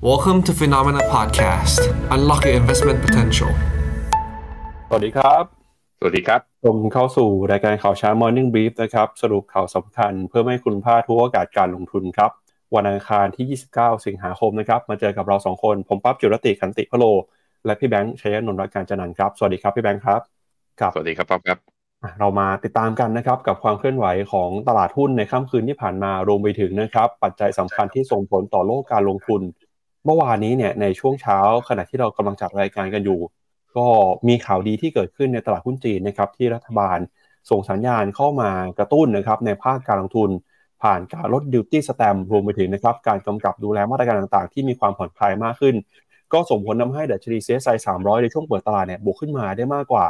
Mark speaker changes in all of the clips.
Speaker 1: Welcome to Phenomena Podcast. Unlock your investment potential.
Speaker 2: สวัสดีครับ
Speaker 3: สวัสดีครับ
Speaker 2: ผมเข้าสู่รายการข่าวเช้า Morning Brief นะครับ สรุปข่าวสำคัญเพื่อไม่ให้คุณพลาดทุกโอกาสการลงทุนครับ วันอังคารที่ 29 สิงหาคมนะครับ มาเจอกับเราสองคน ผมปั๊บจุรติขันติพโล และพี่แบงค์ชัยนนท์รักการจันนันท์ครับ สวัสดีครับพี่แบงค์ครับครับ
Speaker 3: สวัสดีครับป๊อบครับ
Speaker 2: อะเรามาติดตามกันนะครับกับความเคลื่อนไหวของตลาดหุ้นในค่ำคืนที่ผ่านมารวมไปถึงนะครับปัจจัยสำคัญที่ส่งผลต่อโลกการลงทุน เมื่อวานนี้เนี่ยในช่วงเช้าขณะที่เรากำลังจัดรายการกันอยู่ ก็มีข่าวดีที่เกิดขึ้นในตลาดหุ้นจีนนะครับที่รัฐบาลส่งสัญญาณเข้ามากระตุ้นนะครับในภาคการลงทุน ผ่านการลดดิวตี้สแตมรวมไปถึงนะครับการกำกับดูแลมาตรการต่างๆ ที่มีความผ่อนคลายมากขึ้น ก็ส่งผลทำให้ดัชนี CSI 300ในช่วงเปิดตลาดเนี่ยบวกขึ้นมาได้มากกว่า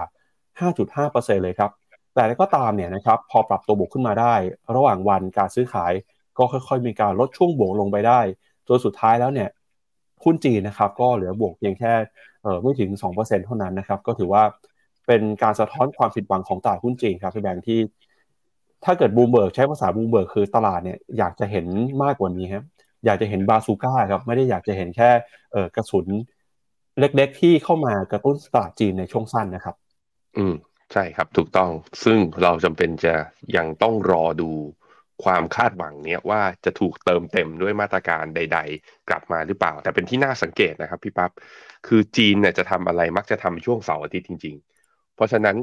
Speaker 2: 5.5%เลยครับแต่ก็ตามเนี่ยนะครับพอปรับตัวบวกขึ้นมาได้ ระหว่างวันการซื้อขายก็ค่อยๆ มีการลดช่วงบวกลงไปได้จนสุดท้ายแล้วเนี่ย หุ้นจีนนะครับก็เหลือบวกเพียงแค่เไม่ถึง 2%เท่านั้นนะครับ ก็ถือว่าเป็นการสะท้อนความผิดหวังของตลาดหุ้นจีนครับพี่แบงค์ที่ ถ้าเกิดบูมเบิร์กใช้ภาษาบูมเบิร์กคือตลาดเนี่ยอยากจะเห็นมากกว่านี้ครับอยากจะเห็นบาซูก้าครับไม่ได้อยากจะเห็นแค่เกระสุนเล็กๆ ที่เข้ามากระตุ้นตลาดจีนในช่วงสั้นนะครับ
Speaker 3: อืมใช่ครับถูกต้องซึ่งเราจำเป็นจะยังต้องรอดู ความคาดหวังเนี้ยว่าจะถูกเติมเต็มด้วยมาตรการใด ๆ กลับมาหรือเปล่า แต่เป็นที่น่าสังเกตนะครับพี่ปับ๊บคือจีนเนี่ยจะทำอะไรมักจะทำช่วงเสาร์อาทิตย์จริง ๆ เพราะฉะนั้น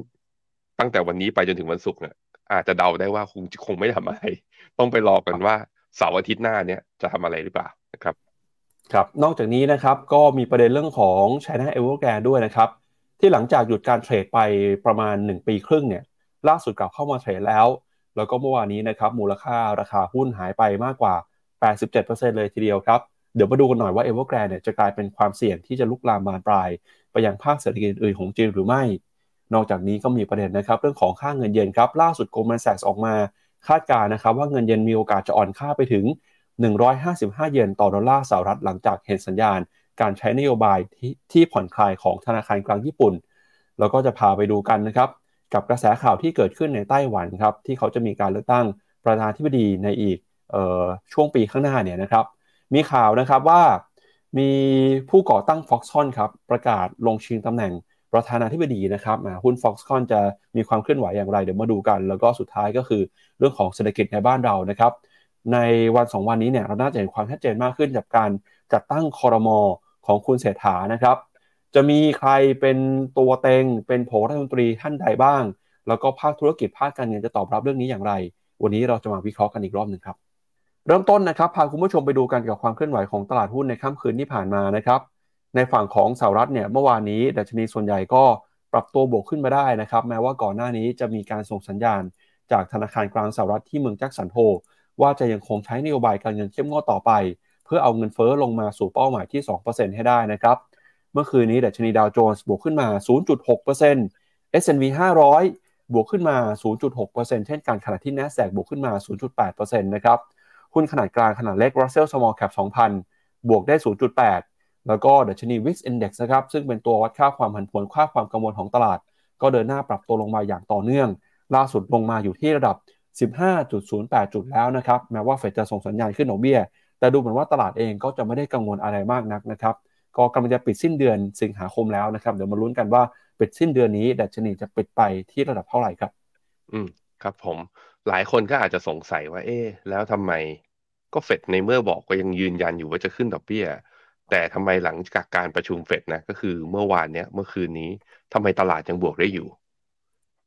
Speaker 3: ตั้งแต่วันนี้ไปจนถึงวันศุกร์เนี่ยอาจจะเดาได้ว่าคงคงไม่ทำอะไร ต้องไปรอกันว่าเสาร์อาทิตย์หน้าเนี่ยจะทำอะไรหรือเปล่านะครับ
Speaker 2: ครับนอกจากนี้นะครับก็มีประเด็นเรื่องของ China e v e r g r a n d ด้วยนะครับ ที่หลังจากหยุดการเทรดไปประมาณ 1 ปีครึ่งเนี่ยล่าสุดกลับเข้ามาเทรดแล้ว แล้วก็เมื่อวานนี้นะครับมูลค่าราคาหุ้นหายไปมากกว่า 87%เลยทีเดียวครับ เดี๋ยวมาดูกันหน่อยว่า e v e r g r a n d เนี่ยจะกลายเป็นความเสี่ยงที่จะลุกลามบานปลาย ไปยังภาคเศรษฐกิจอื่นของจีนหรือไม่ นอกจากนี้ก็มีประเด็นนะครับเรื่องของค่าเงินเยนครับล่าสุด Goldman Sachs ออกมาคาดการณ์นะครับว่าเงินเยนมีโอกาสจะอ่อนค่าไปถึง 155 เยนต่อดอลลาร์สหรัฐหลังจากเห็นสัญญาณ การใช้นโยบายที่ที่ผ่อนคลายของธนาคารกลางญี่ปุ่น แล้วก็จะพาไปดูกันนะครับ กับกระแสข่าวที่เกิดขึ้นในไต้หวันครับที่เขาจะมีการเลือกตั้งประธานาธิบดีในอีกออช่วงปีข้างหน้าเนี่ยนะครับมีข่าวนะครับว่ามีผู้ก่อตั้ง Foxconn ครับประกาศลงชิงตำแหน่งประธานาธิบดีนะครับหุ้น Foxconn จะมีความเคลื่อนไหวอย่างไร เดี๋ยวมาดูกัน แล้วก็สุดท้ายก็คือเรื่องของเศรษฐกิจในบ้านเรานะครับในวันสองวันนี้เนี่ยเราน่าจะเห็นความชัดเจนมากขึ้นจากการจัดตั้งคอรมอของคุณเศรษฐานะครับ จะมีใครเป็นตัวเต็ง เป็นโผรัฐมนตรีท่านใดบ้าง แล้วก็ภาคธุรกิจภาคการเงินจะตอบรับเรื่องนี้อย่างไร วันนี้เราจะมาวิเคราะห์กันอีกรอบหนึ่งครับเริ่มต้นนะครับพาคุณผู้ชมไปดูกันกับความเคลื่อนไหวของตลาดหุ้นในค่ำคืนที่ผ่านมานะครับในฝั่งของสหรัฐเนี่ยเมื่อวานนี้ดัชนีส่วนใหญ่ก็ปรับตัวบวกขึ้นมาได้นะครับแม้ว่าก่อนหน้านี้จะมีการส่งสัญญาณ จากธนาคารกลางสหรัฐที่เมืองแจ็คสันโฮว่าจะยังคงใช้นโยบายการเงินเข้มงวดต่อไป เพื่อเอาเงินเฟ้อลงมาสู่เป้าหมายที่ 2%ให้ได้นะครับ เมื่อคืนนี้ดัชนีดาวโจนส์บวกขึ้นมา 0.6% S&P 500 บวกขึ้นมา 0.6%เช่นกันขณะที่ NASDAQ บวกขึ้นมา 0.8%นะครับหุ้นขนาดกลางขนาดเล็ก Russell Small Cap 2,000 บวกได้ 0.8 แล้วก็ดัชนี Wix Index นะครับซึ่งเป็นตัววัดค่าความผันผวนค่าความกังวลของตลาด ก็เดินหน้าปรับตัวลงมาอย่างต่อเนื่อง ล่าสุดลงมาอยู่ที่ระดับ 15.08 จุดแล้วนะครับแม้ว่าเฟดจะส่งสัญญาณขึ้นดอกเบี้ย แต่ดูเหมือนว่าตลาดเองก็จะไม่ได้กังวลอะไรมากนักนะครับ ก็กำลังจะปิดสิ้นเดือนสิงหาคมแล้วนะครับ เดี๋ยวมาลุ้นกันว่าปิดสิ้นเดือนนี้ดัชนีจะปิดไปที่ระดับเท่าไหร่ครับ
Speaker 3: อืมครับผมหลายคนก็อาจจะสงสัยว่า เอ๊แล้วทำไมก็เฟดในเมื่อบอกก็ยังยืนยันอยู่ว่าจะขึ้นดอกเบี้ย แต่ทำไมหลังจากการประชุมเฟดนะก็คือเมื่อวานเนี้ยเมื่อคืนนี้ทำไมตลาดยังบวกได้อยู่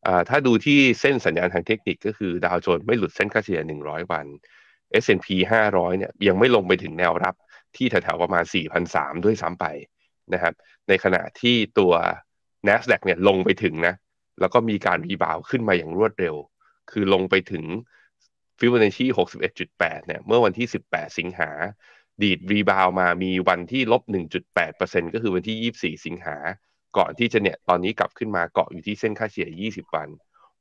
Speaker 3: อ่าถ้าดูที่เส้นสัญญาณทางเทคนิคก็คือดาวโจนส์ไม่หลุดเส้นค่าเฉลี่ย 100 วัน S&P 500 เนี่ยยังไม่ลงไปถึงแนวรับ ที่แถวๆประมาณ 4,300 ด้วยซ้ำไปนะครับ ในขณะที่ตัว NASDAQ เนี่ยลงไปถึงนะ แล้วก็มีการ rebound ขึ้นมาอย่างรวดเร็ว คือลงไปถึงฟิวเจอร์ชี61.8 เนี่ย เมื่อวันที่ 18 สิงหา ดีด rebound มามีวันที่ลบ 1.8%ก็คือวันที่ 24 สิงหา ก่อนที่จะเนี่ย ตอนนี้กลับขึ้นมาเกาะอยู่ที่เส้นค่าเฉลี่ย 20 วัน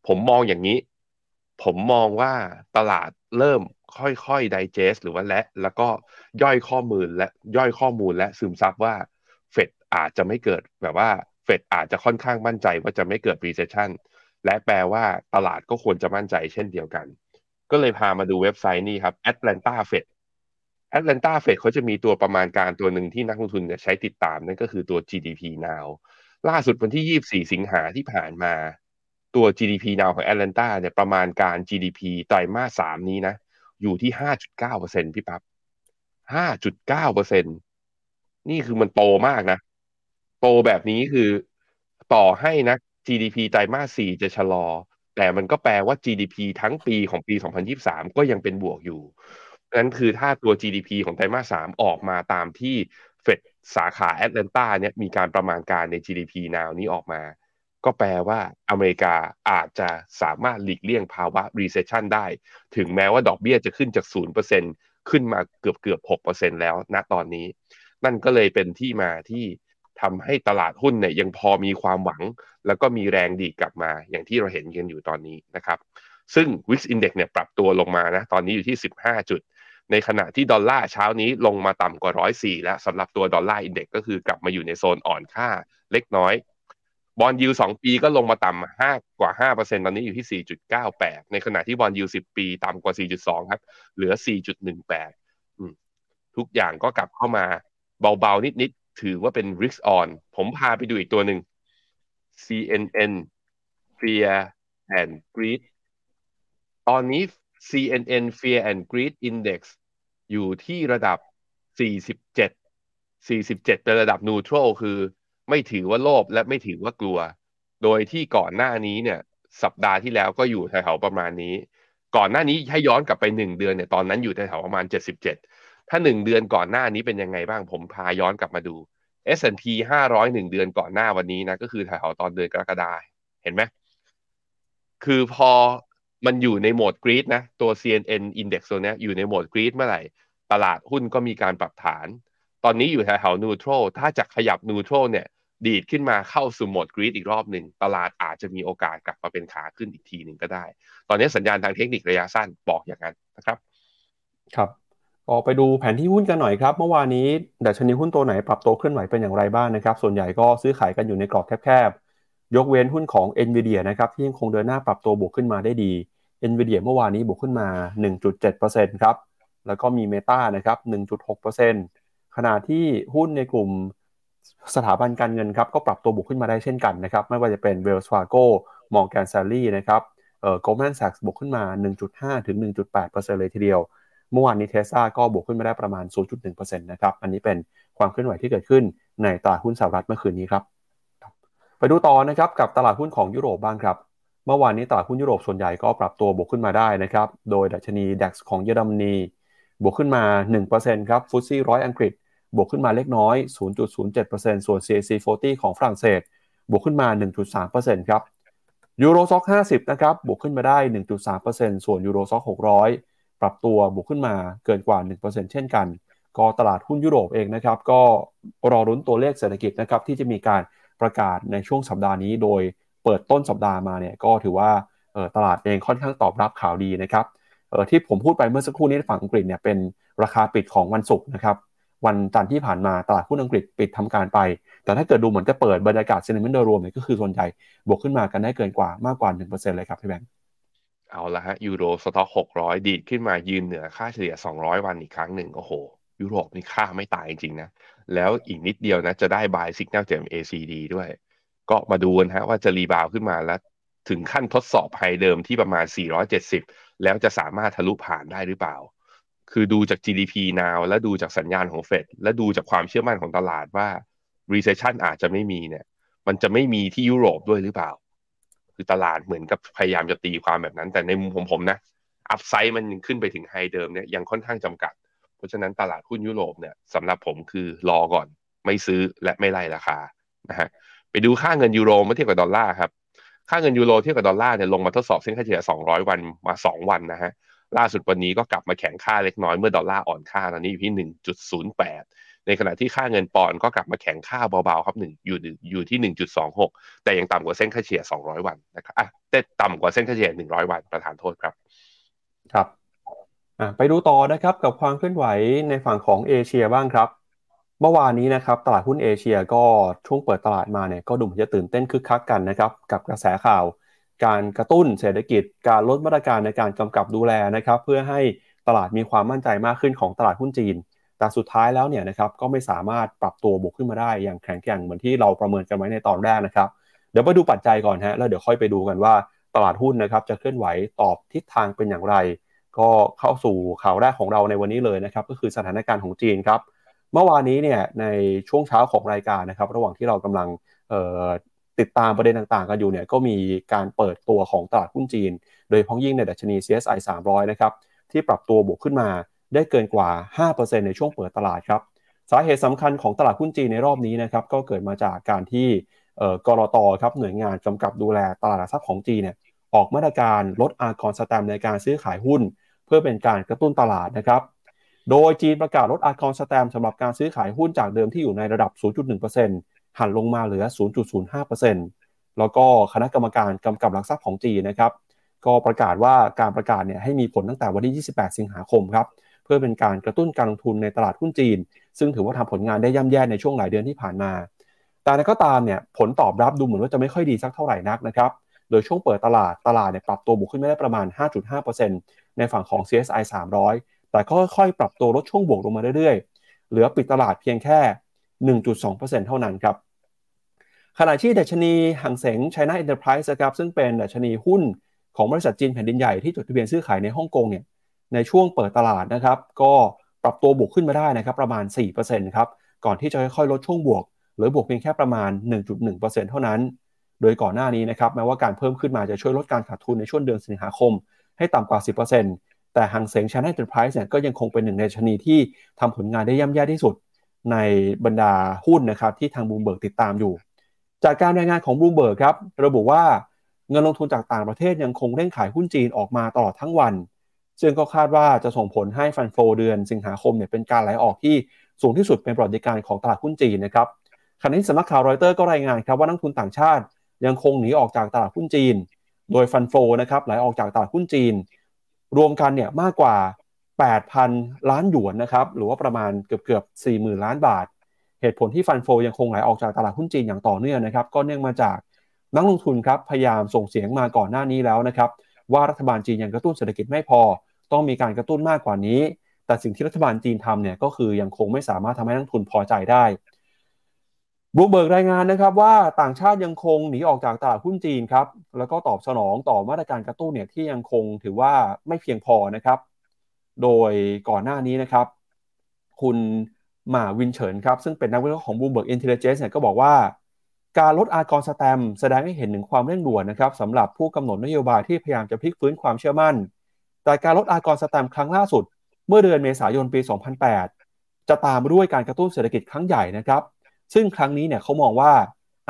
Speaker 3: ผมมองอย่างนี้ ผมมองว่าตลาดเริ่ม ค่อยๆไดเจสหรือว่าและ แล้วก็ย่อยข้อมูลและย่อยข้อมูลและซึมซับว่าเฟดอาจจะไม่เกิดแบบว่าเฟดอาจจะค่อนข้างมั่นใจว่าจะไม่เกิด recession และแปลว่าตลาดก็ควรจะมั่นใจเช่นเดียวกัน ก็เลยพามาดูเว็บไซต์นี้ครับ Atlanta Fed แอตแลนตาเฟดเขาจะมีตัวประมาณการตัวหนึ่งที่นักลงทุนใช้ติดตามนั่นก็คือตัว GDP now ล่าสุดวันที่ 24 สิงหาที่ผ่านมาตัว GDP now ของแอตแลนตาเนี่ยประมาณการ GDP ไตรมาส 3 นี้นะ อยู่ที่5.9%พี่ปับ๊บ5.9%นี่คือมันโตมากนะ โตแบบนี้คือต่อให้นะ GDP ไตรมาส4จะชะลอ แต่มันก็แปลว่า GDP ทั้งปีของปี 2023 ก็ยังเป็นบวกอยู่นั้นคือถ้าตัว GDP ของไตรมาส3ออกมาตามที่เฟดสาขาแอตแลนตาเนี่ยมีการประมาณการใน GDP now นี้ออกมา ก็แปลว่าอเมริกาอาจจะสามารถหลีกเลี่ยงภาวะ recession ได้ ถึงแม้ว่าดอกเบี้ยจะขึ้นจาก 0%ขึ้นมาเกือบเกือบ 6%แล้วณตอนนี้ นั่นก็เลยเป็นที่มาที่ทำให้ตลาดหุ้นเนี่ยยังพอมีความหวัง แล้วก็มีแรงดีดกลับมาอย่างที่เราเห็นกันอยู่ตอนนี้นะครับ ซึ่ง VIX Index เนี่ยปรับตัวลงมานะตอนนี้อยู่ที่ 15 จุด ในขณะที่ดอลลาร์เช้านี้ลงมาต่ำกว่า 104 แล้วสำหรับตัว Dollar Index ก็คือกลับมาอยู่ในโซนอ่อนค่าเล็กน้อย bond yield สองปีก็ลงมาต่ำห้ากว่าห้าเปอร์เซ็นต์ตอนนี้อยู่ที่4.98ในขณะที่ bond yield สิบปีต่ำกว่า4.2ครับ เหลือ4.18ทุกอย่างก็กลับเข้ามาเบาๆ นิดๆ ถือว่าเป็น risk on ผมพาไปดูอีกตัวหนึ่ง CNN Fear and Greed ตอนนี้ CNN Fear and Greed Index อยู่ที่ระดับ 47 47เป็นระดับ neutral คือ ไม่ถือว่าโลภและไม่ถือว่ากลัว โดยที่ก่อนหน้านี้เนี่ย สัปดาห์ที่แล้วก็อยู่แถวๆประมาณนี้ ก่อนหน้านี้ให้ย้อนกลับไปหนึ่งเดือนเนี่ยตอนนั้นอยู่แถวๆประมาณ77ถ้าหนึ่งเดือนก่อนหน้านี้เป็นยังไงบ้างผมพาย้อนกลับมาดู S&P 500หนึ่งเดือนก่อนหน้าวันนี้นะ ก็คือแถวๆตอนเดือนกรกฎาเห็นไหมคือพอมันอยู่ในโหมดกรีดนะ ตัว CNN Index ตัวนี้อยู่ในโหมดกรีดเมื่อไหร่ ตลาดหุ้นก็มีการปรับฐาน ตอนนี้อยู่แถวๆนูโตรถ้าจะขยับนูโตรเนี่ย ดีดขึ้นมาเข้าสู่โหมดกรีดอีกรอบหนึ่งตลาดอาจจะมีโอกาสกลับมาเป็นขาขึ้นอีกทีหนึ่งก็ได้ ตอนนี้สัญญาณทางเทคนิคระยะสั้นบอกอย่างนั้นนะครับ
Speaker 2: ครับออกไปดูแผนที่หุ้นกันหน่อยครับ เมื่อวานนี้ดัชนีหุ้นตัวไหนปรับตัวเคลื่อนไหวเป็นอย่างไรบ้างนะครับ ส่วนใหญ่ก็ซื้อขายกันอยู่ในกรอบแคบๆ ยกเว้นหุ้นของ NVIDIA นะครับที่ยังคงเดินหน้าปรับตัวบวกขึ้นมาได้ดี NVIDIA เมื่อวานนี้บวกขึ้นมา 1.7%ครับแล้วก็มี Meta นะครับ 1.6%ขณะที่หุ้นในกลุ่ม สถาบันการเงินครับก็ปรับตัวบวกขึ้นมาได้เช่นกันนะครับ ไม่ว่าจะเป็น Wells Fargo Morgan Stanley นะครับเอ่อ Goldman Sachs บวกขึ้นมา 1.5 ถึง 1.8%เลยทีเดียว เมื่อวานนี้เทสซาก็บวกขึ้นมาได้ประมาณ 0.1%นะครับ อันนี้เป็นความเคลื่อนไหวที่เกิดขึ้นในตลาดหุ้นสหรัฐเมื่อคืนนี้ครับ ไปดูต่อนะครับกับตลาดหุ้นของยุโรปบ้างครับ เมื่อวานนี้ตลาดหุ้นยุโรปส่วนใหญ่ก็ปรับตัวบวกขึ้นมาได้นะครับ โดยดัชนี DAX ของเยอรมนีบวกขึ้นมา 1%ครับฟุตซี่ร้อยอังกฤษ บวกขึ้นมาเล็กน้อย 0.07%ส่วน CAC 40 ของฝรั่งเศส บวกขึ้นมา 1.3%ครับยูโรซ็อก50 นะครับ บวกขึ้นมาได้ 1.3%ส่วนยูโรซ็อก600 ปรับตัวบวกขึ้นมาเกินกว่า 1%เช่นกัน ก็ตลาดหุ้นยุโรปเองนะครับ ก็รอรุ้นตัวเลขเศรษฐกิจนะครับที่จะมีการประกาศในช่วงสัปดาห์นี้ โดยเปิดต้นสัปดาห์มาเนี่ยก็ถือว่าตลาดเองค่อนข้างตอบรับข่าวดีนะครับที่ผมพูดไปเมื่อสักครู่นี้ฝั่งอังกฤษเนี่ยเป็นราคาปิดของวันศุกร์นะครับ วันจันทร์ที่ผ่านมาตลาดหุ้นอังกฤษปิดทำการไป แต่ถ้าเกิดดูเหมือนจะเปิดบรรยากาศ sentiment โดยรวมเนี่ยก็คือส่วนใหญ่บวกขึ้นมากันได้เกินกว่ามากกว่า 1%เลยครับพี่แบงค์
Speaker 3: เอาละฮะ Euro Stoxx หกร้อยดีดขึ้นมายืนเหนือค่าเฉลี่ยสองร้อยวันอีกครั้งหนึ่งโอ้โห ยุโรปนี่ฆ่าไม่ตายจริงๆนะ แล้วอีกนิดเดียวนะ จะได้ buy signal จาก MACD ด้วย ก็มาดูกันฮะว่าจะ rebound ขึ้นมาแล้ว ถึงขั้นทดสอบ high เดิมที่ประมาณ 470 แล้วจะสามารถทะลุผ่านได้หรือเปล่า คือดูจาก GDP now และดูจากสัญญาณของเฟดและดูจากความเชื่อมั่นของตลาดว่า recession อาจจะไม่มีเนี่ย มันจะไม่มีที่ยุโรปด้วยหรือเปล่า คือตลาดเหมือนกับพยายามจะตีความแบบนั้น แต่ในมุมของผมนะ upside มันขึ้นไปถึง high เดิมเนี่ยยังค่อนข้างจำกัด เพราะฉะนั้นตลาดหุ้นยุโรปเนี่ยสำหรับผมคือรอก่อน ไม่ซื้อและไม่ไล่ราคานะฮะไปดูค่าเงินยูโรเมื่อเทียบกับดอลลาร์ครับค่าเงินยูโรเทียบกับดอลลาร์เนี่ยลงมาทดสอบเส้นค่าเฉลี่ย200 วันมา 2 วันนะฮะ ล่าสุดวันนี้ก็กลับมาแข็งค่าเล็กน้อยเมื่อดอลลาร์อ่อนค่าตอนนี้อยู่ที่ 1.08 ในขณะที่ค่าเงินปอนด์ก็กลับมาแข็งค่าเบาๆครับหนึ่งอยู่อยู่ที่ 1.26 แต่ยังต่ำกว่าเส้นค่าเฉลี่ย 200 วันนะครับอะแต่ต่ำกว่าเส้นค่าเฉลี่ย 100 วันประธานโทษครับ
Speaker 2: ครับอะไปดูต่อนะครับกับความเคลื่อนไหวในฝั่งของเอเชียบ้างครับ เมื่อวานนี้นะครับตลาดหุ้นเอเชียก็ช่วงเปิดตลาดมาเนี่ยก็ดูเหมือนจะตื่นเต้นคึกคักกันนะครับกับกระแสข่าว การกระตุ้นเศรษฐกิจ การลดมาตรการในการกำกับดูแลนะครับเพื่อให้ตลาดมีความมั่นใจมากขึ้นของตลาดหุ้นจีน แต่สุดท้ายแล้วเนี่ยนะครับก็ไม่สามารถปรับตัวบวกขึ้นมาได้อย่างแข็งแกร่งเหมือนที่เราประเมินกันไว้ในตอนแรกนะครับ เดี๋ยวไปดูปัจจัยก่อนฮะแล้วเดี๋ยวค่อยไปดูกันว่าตลาดหุ้นนะครับจะเคลื่อนไหวตอบทิศทางเป็นอย่างไร ก็เข้าสู่ข่าวแรกของเราในวันนี้เลยนะครับก็คือสถานการณ์ของจีนครับเมื่อวานนี้เนี่ยในช่วงเช้าของรายการนะครับระหว่างที่เรากำลัง ติดตามประเด็นต่างๆกันอยู่เนี่ยก็มีการเปิดตัวของตลาดหุ้นจีน โดยพ้องยิ่งในดัชนี CSI 300 นะครับที่ปรับตัวบวกขึ้นมาได้เกินกว่า 5%ในช่วงเปิดตลาดครับสาเหตุสำคัญของตลาดหุ้นจีนในรอบนี้นะครับก็เกิดมาจากการที่กรอตครับหน่วยงานกำกับดูแลตลาดทรัพย์ของจีนเนี่ยออกมาตรการลดอากรสแตมในการซื้อขายหุ้น เพื่อเป็นการกระตุ้นตลาดนะครับ โดยจีนประกาศลดอากรสแตมสำหรับการซื้อขายหุ้นจากเดิมที่อยู่ในระดับ 0.1% หันลงมาเหลือ 0.05%แล้วก็คณะกรรมการกำกับหลักทรัพย์ของจีนนะครับ ก็ประกาศว่าการประกาศเนี่ยให้มีผลตั้งแต่วันที่ 28 สิงหาคมครับ เพื่อเป็นการกระตุ้นการลงทุนในตลาดหุ้นจีน ซึ่งถือว่าทำผลงานได้ย่ำแย่ในช่วงหลายเดือนที่ผ่านมา แต่ก็ตามเนี่ยผลตอบรับดูเหมือนว่าจะไม่ค่อยดีสักเท่าไหร่นักนะครับ โดยช่วงเปิดตลาดตลาดเนี่ยปรับตัวบวกขึ้นไม่ได้ประมาณ 5.5%ในฝั่งของ CSI 300 แต่ก็ค่อยๆปรับตัวลดช่วงบวกลงมาเรื่อยๆ เหลือปิดตลาดเพียงแค่ 1.2%เท่านั้นครับ ขณะที่ดัชนีหังเสง China Enterprise ครับซึ่งเป็นดัชนีหุ้นของบริษัทจีนแผ่นดินใหญ่ที่จดทะเบียนซื้อขายในฮ่องกงเนี่ยในช่วงเปิดตลาดนะครับก็ปรับตัวบวกขึ้นมาได้นะครับประมาณ 4%ครับก่อนที่จะค่อยๆลดช่วงบวก หรือบวกเพียงแค่ประมาณ 1.1%เท่านั้น โดยก่อนหน้านี้นะครับแม้ว่าการเพิ่มขึ้นมาจะช่วยลดการขาดทุนในช่วงเดือนสิงหาคม ให้ต่ำกว่า 10%แต่ Hang Seng China Enterprises เนี่ยก็ยังคงเป็นหนึ่งในดัชนีที่ทำผลงานได้ย่ำแย่ที่สุด ในบรรดาหุ้นนะครับที่ทางบลูมเบิร์กติดตามอยู่ จากการรายงานของบลูมเบิร์กครับระบุว่าเงินลงทุนจากต่างประเทศยังคงเร่งขายหุ้นจีนออกมาตลอดทั้งวัน ซึ่งก็คาดว่าจะส่งผลให้ fund flow เดือนสิงหาคมเนี่ยเป็นการไหลออกที่สูงที่สุดเป็นประวัติการของตลาดหุ้นจีนนะครับขณะที่สำนักข่าวรอยเตอร์ก็รายงานครับว่านักทุนต่างชาติยังคงหนีออกจากตลาดหุ้นจีน โดยฟันโฟนะครับไหลออกจากตลาดหุ้นจีน รวมกันเนี่ยมากกว่า 8,000 ล้านหยวนนะครับหรือว่าประมาณเกือบเกือบ40,000 ล้านบาท เหตุผลที่ฟันโฟยังคงไหลออกจากตลาดหุ้นจีนอย่างต่อเนื่องนะครับก็เนื่องมาจากนักลงทุนครับพยายามส่งเสียงมาก่อนหน้านี้แล้วนะครับว่ารัฐบาลจีนยังกระตุ้นเศรษฐกิจไม่พอ ต้องมีการกระตุ้นมากกว่านี้ แต่สิ่งที่รัฐบาลจีนทำเนี่ยก็คือยังคงไม่สามารถทำให้นักลงทุนพอใจได้บลูมเบิร์กรายงานนะครับว่าต่างชาติยังคงหนีออกจากตลาดหุ้นจีนครับแล้วก็ตอบสนองต่อมาตรการกระตุ้นเนี่ยที่ยังคงถือว่าไม่เพียงพอนะครับ โดยก่อนหน้านี้นะครับ คุณ หมาวินเฉินครับซึ่งเป็นนักวิเคราะห์ของ Bloomberg Intelligence เนี่ยก็บอกว่า การลดอากรแสตมป์แสดงให้เห็นถึงความเร่งด่วนนะครับสำหรับผู้กำหนดนโยบายที่พยายามจะพลิกฟื้นความเชื่อมั่น แต่การลดอากรสแตมครั้งล่าสุด เมื่อเดือนเมษายนปี 2008 จะตามด้วยการกระตุ้นเศรษฐกิจครั้งใหญ่นะครับ ซึ่งครั้งนี้เนี่ยเขามองว่า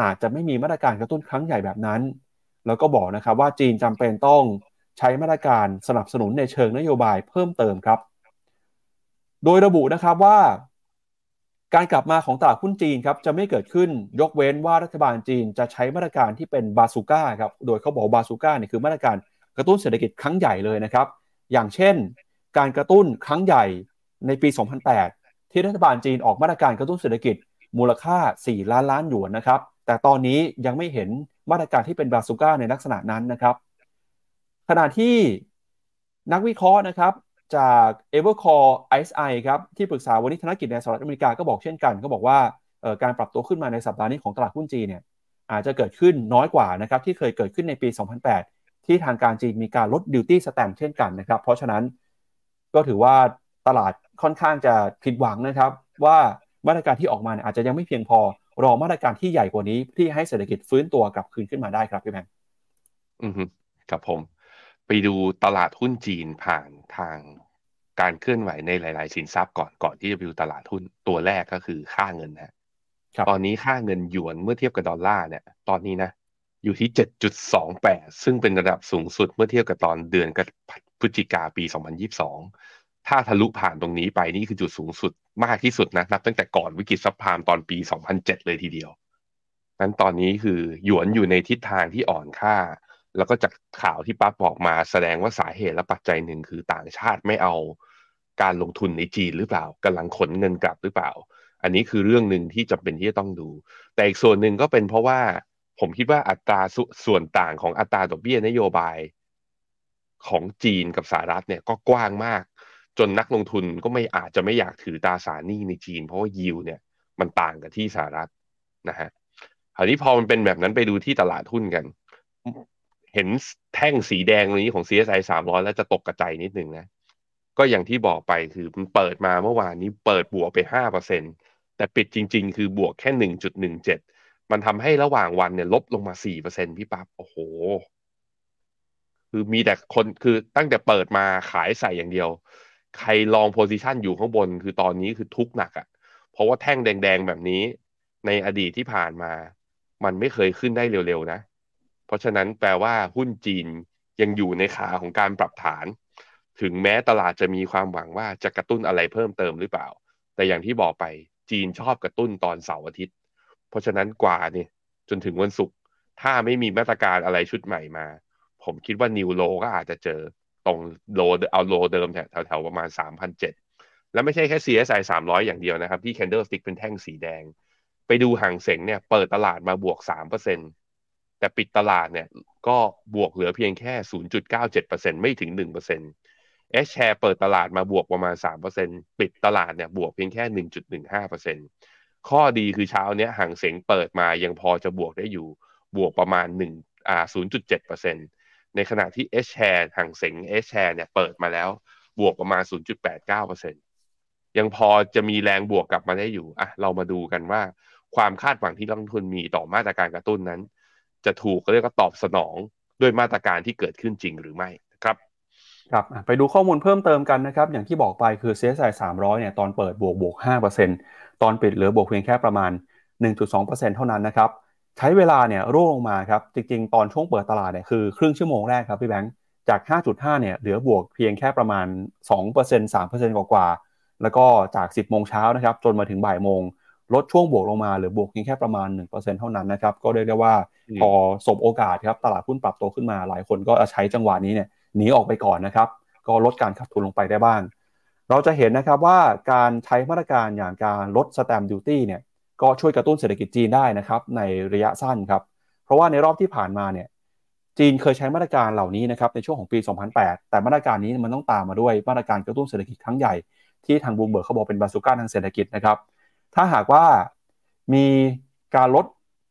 Speaker 2: อาจจะไม่มีมาตรการกระตุ้นครั้งใหญ่แบบนั้น แล้วก็บอกนะครับว่าจีนจำเป็นต้องใช้มาตรการสนับสนุนในเชิงนโยบายเพิ่มเติมครับ โดยระบุนะครับว่า การกลับมาของตลาดหุ้นจีนครับจะไม่เกิดขึ้นยกเว้นว่ารัฐบาลจีนจะใช้มาตรการที่เป็นบาซูก้าครับโดยเขาบอกบาซูก้าเนี่ยคือมาตรการกระตุ้นเศรษฐกิจครั้งใหญ่เลยนะครับ อย่างเช่น การกระตุ้นครั้งใหญ่ในปี 2008 ที่รัฐบาลจีนออกมาตรการกระตุ้นเศรษฐกิจมูลค่า 4 ล้านล้านหยวนนะครับแต่ตอนนี้ยังไม่เห็นมาตรการที่เป็นบาซูก้าในลักษณะนั้นนะครับขณะที่นักวิเคราะห์นะครับ จาก Evercore ISI ครับที่ปรึกษาวันนี้ธนกิจในสหรัฐอเมริกาก็บอกเช่นกัน ก็บอกว่าการปรับตัวขึ้นมาในสัปดาห์นี้ของตลาดหุ้นจีนเนี่ยอาจจะเกิดขึ้นน้อยกว่านะครับที่เคยเกิดขึ้นในปี 2008 ที่ทางการจีนมีการลดดิวตี้สแตมเช่นกันนะครับ เพราะฉะนั้นก็ถือว่าตลาดค่อนข้างจะผิดหวังนะครับ ว่ามาตรการที่ออกมาอาจจะยังไม่เพียงพอรอมาตรการที่ใหญ่กว่านี้ที่ให้เศรษฐกิจฟื้นตัวกลับคืนขึ้นมาได้ครับพี่แบงค์
Speaker 3: อืมครับผม ไปดูตลาดหุ้นจีนผ่านทางการเคลื่อนไหวในหลาย ๆ สินทรัพย์ก่อนก่อนที่จะไปดูตลาดหุ้นตัวแรกก็คือค่าเงินนะตอนนี้ค่าเงินหยวนเมื่อเทียบกับดอลลาร์เนี่ย ตอนนี้นะ อยู่ที่เจ็ดจุดสองแปดซึ่งเป็นระดับสูงสุดเมื่อเทียบกับตอนเดือนกับพฤศจิกาปีสองพันยิบสองถ้าทะลุผ่านตรงนี้ไปนี่คือจุดสูงสุดมากที่สุดนะนับตั้งแต่ก่อนวิกฤตซับพามตอนปี2007เลยทีเดียวนั้นตอนนี้คือหยวนอยู่ในทิศทางที่อ่อนค่า แล้วก็จากข่าวที่ปั๊บอกมาแสดงว่าสาเหตุและปัจจัยหนึ่งคือต่างชาติไม่เอาการลงทุนในจีนหรือเปล่ากำลังขนเงินกลับหรือเปล่า อันนี้คือเรื่องหนึ่งที่จำเป็นที่จะต้องดู แต่อีกส่วนหนึ่งก็เป็นเพราะว่าผมคิดว่าอัตราส่วนต่างของอัตราดอกเบี้ยนโยบายของจีนกับสหรัฐเนี่ยก็กว้างมาก จนนักลงทุนก็ไม่อาจจะไม่อยากถือตราสารหนี้ในจีน เพราะว่ายิวเนี่ยมันต่างกับที่สหรัฐนะฮะคราวนี้พอมันเป็นแบบนั้นไปดูที่ตลาดหุ้นกัน เห็นแท่งสีแดงนี้ของ CSI 300 แล้วจะตกกระจายนิดนึงนะ ก็อย่างที่บอกไปคือมันเปิดมาเมื่อวานนี้เปิดบวกไป 5%แต่ปิดจริง ๆ คือบวกแค่ 1.17 มันทำให้ระหว่างวันเนี่ยลบลงมา 4%พี่ปับ๊บ โอ้โห คือมีแต่คนคือตั้งแต่เปิดมาขายใส่อย่างเดียว ใครลองโพซิชันอยู่ข้างบนคือตอนนี้คือทุกหนักอะ่ะ เพราะว่าแท่งแดง ๆ แบบนี้ในอดีตที่ผ่านมา มันไม่เคยขึ้นได้เร็วๆนะ เพราะฉะนั้นแปลว่าหุ้นจีนยังอยู่ในขาของการปรับฐาน ถึงแม้ตลาดจะมีความหวังว่าจะกระตุ้นอะไรเพิ่มเติมหรือเปล่า แต่อย่างที่บอกไปจีนชอบกระตุ้นตอนเสาร์อาทิตย์ เพราะฉะนั้นกว่าเนี่ยจนถึงวันศุกร์ถ้าไม่มีมาตรการอะไรชุดใหม่มา ผมคิดว่านิวโลก็อาจจะเจอตรงโลเอาโลเดิมแถวๆประมาณ 3,007 แล้วไม่ใช่แค่ CSI 300 อย่างเดียวนะครับ ที่ candlestick เป็นแท่งสีแดง ไปดูห่างเสงเนี่ยเปิดตลาดมาบวก 3% แต่ปิดตลาดเนี่ยก็บวกเหลือเพียงแค่ 0.97%ไม่ถึง 1%เอชแชร์เปิดตลาดมาบวกประมาณ 3%ปิดตลาดเนี่ยบวกเพียงแค่ 1.15%ข้อดีคือเช้าเนี้ยห่างเสงเปิดมายังพอจะบวกได้อยู่บวกประมาณ1อ่า0.7%ในขณะที่ H share ห่างเสง H share เนี่ยเปิดมาแล้วบวกประมาณ 0.89%ยังพอจะมีแรงบวกกลับมาได้อยู่อะเรามาดูกันว่าความคาดหวังที่นักลงทุนมีต่อมาตรการกระตุ้นนั้น จะถูกเรียกว่าตอบสนองด้วยมาตรการที่เกิดขึ้นจริงหรือไม่ครับ
Speaker 2: ครับไปดูข้อมูลเพิ่มเติมกันนะครับ อย่างที่บอกไปคือ CSI 300 เนี่ยตอนเปิดบวกบวก 5%ตอนปิดเหลือบวกเพียงแค่ประมาณ 1.2%เท่านั้นนะครับ ใช้เวลาเนี่ยร่วงลงมาครับ จริงๆ ตอนช่วงเปิดตลาดเนี่ยคือครึ่งชั่วโมงแรกครับพี่แบงค์จาก 5.5 เนี่ยเหลือบวกเพียงแค่ประมาณ 2% 3%กว่าๆแล้วก็จาก 10 โมงเช้านะครับจนมาถึงบ่ายโมงลดช่วงบวกลงมาเหลือบวกเพียงแค่ประมาณ 1%เท่านั้นนะครับก็เรียกได้ว่า พอสบโอกาสครับตลาดหุ้นปรับตัวขึ้นมา หลายคนก็ใช้จังหวะนี้เนี่ยหนีออกไปก่อนนะครับ ก็ลดการขาดทุนลงไปได้บ้าง เราจะเห็นนะครับว่าการใช้มาตรการอย่างการลดสแตมดิวตี้เนี่ยก็ช่วยกระตุ้นเศรษฐกิจจีนได้นะครับในระยะสั้นครับ เพราะว่าในรอบที่ผ่านมาเนี่ยจีนเคยใช้มาตรการเหล่านี้นะครับในช่วงของปี 2008 แต่มาตรการนี้มันต้องตามมาด้วยมาตรการกระตุ้นเศรษฐกิจครั้งใหญ่ที่ทางบลูมเบิร์กเขาบอกเป็นบาซูก้าทางเศรษฐกิจนะครับ ถ้าหากว่ามีการลด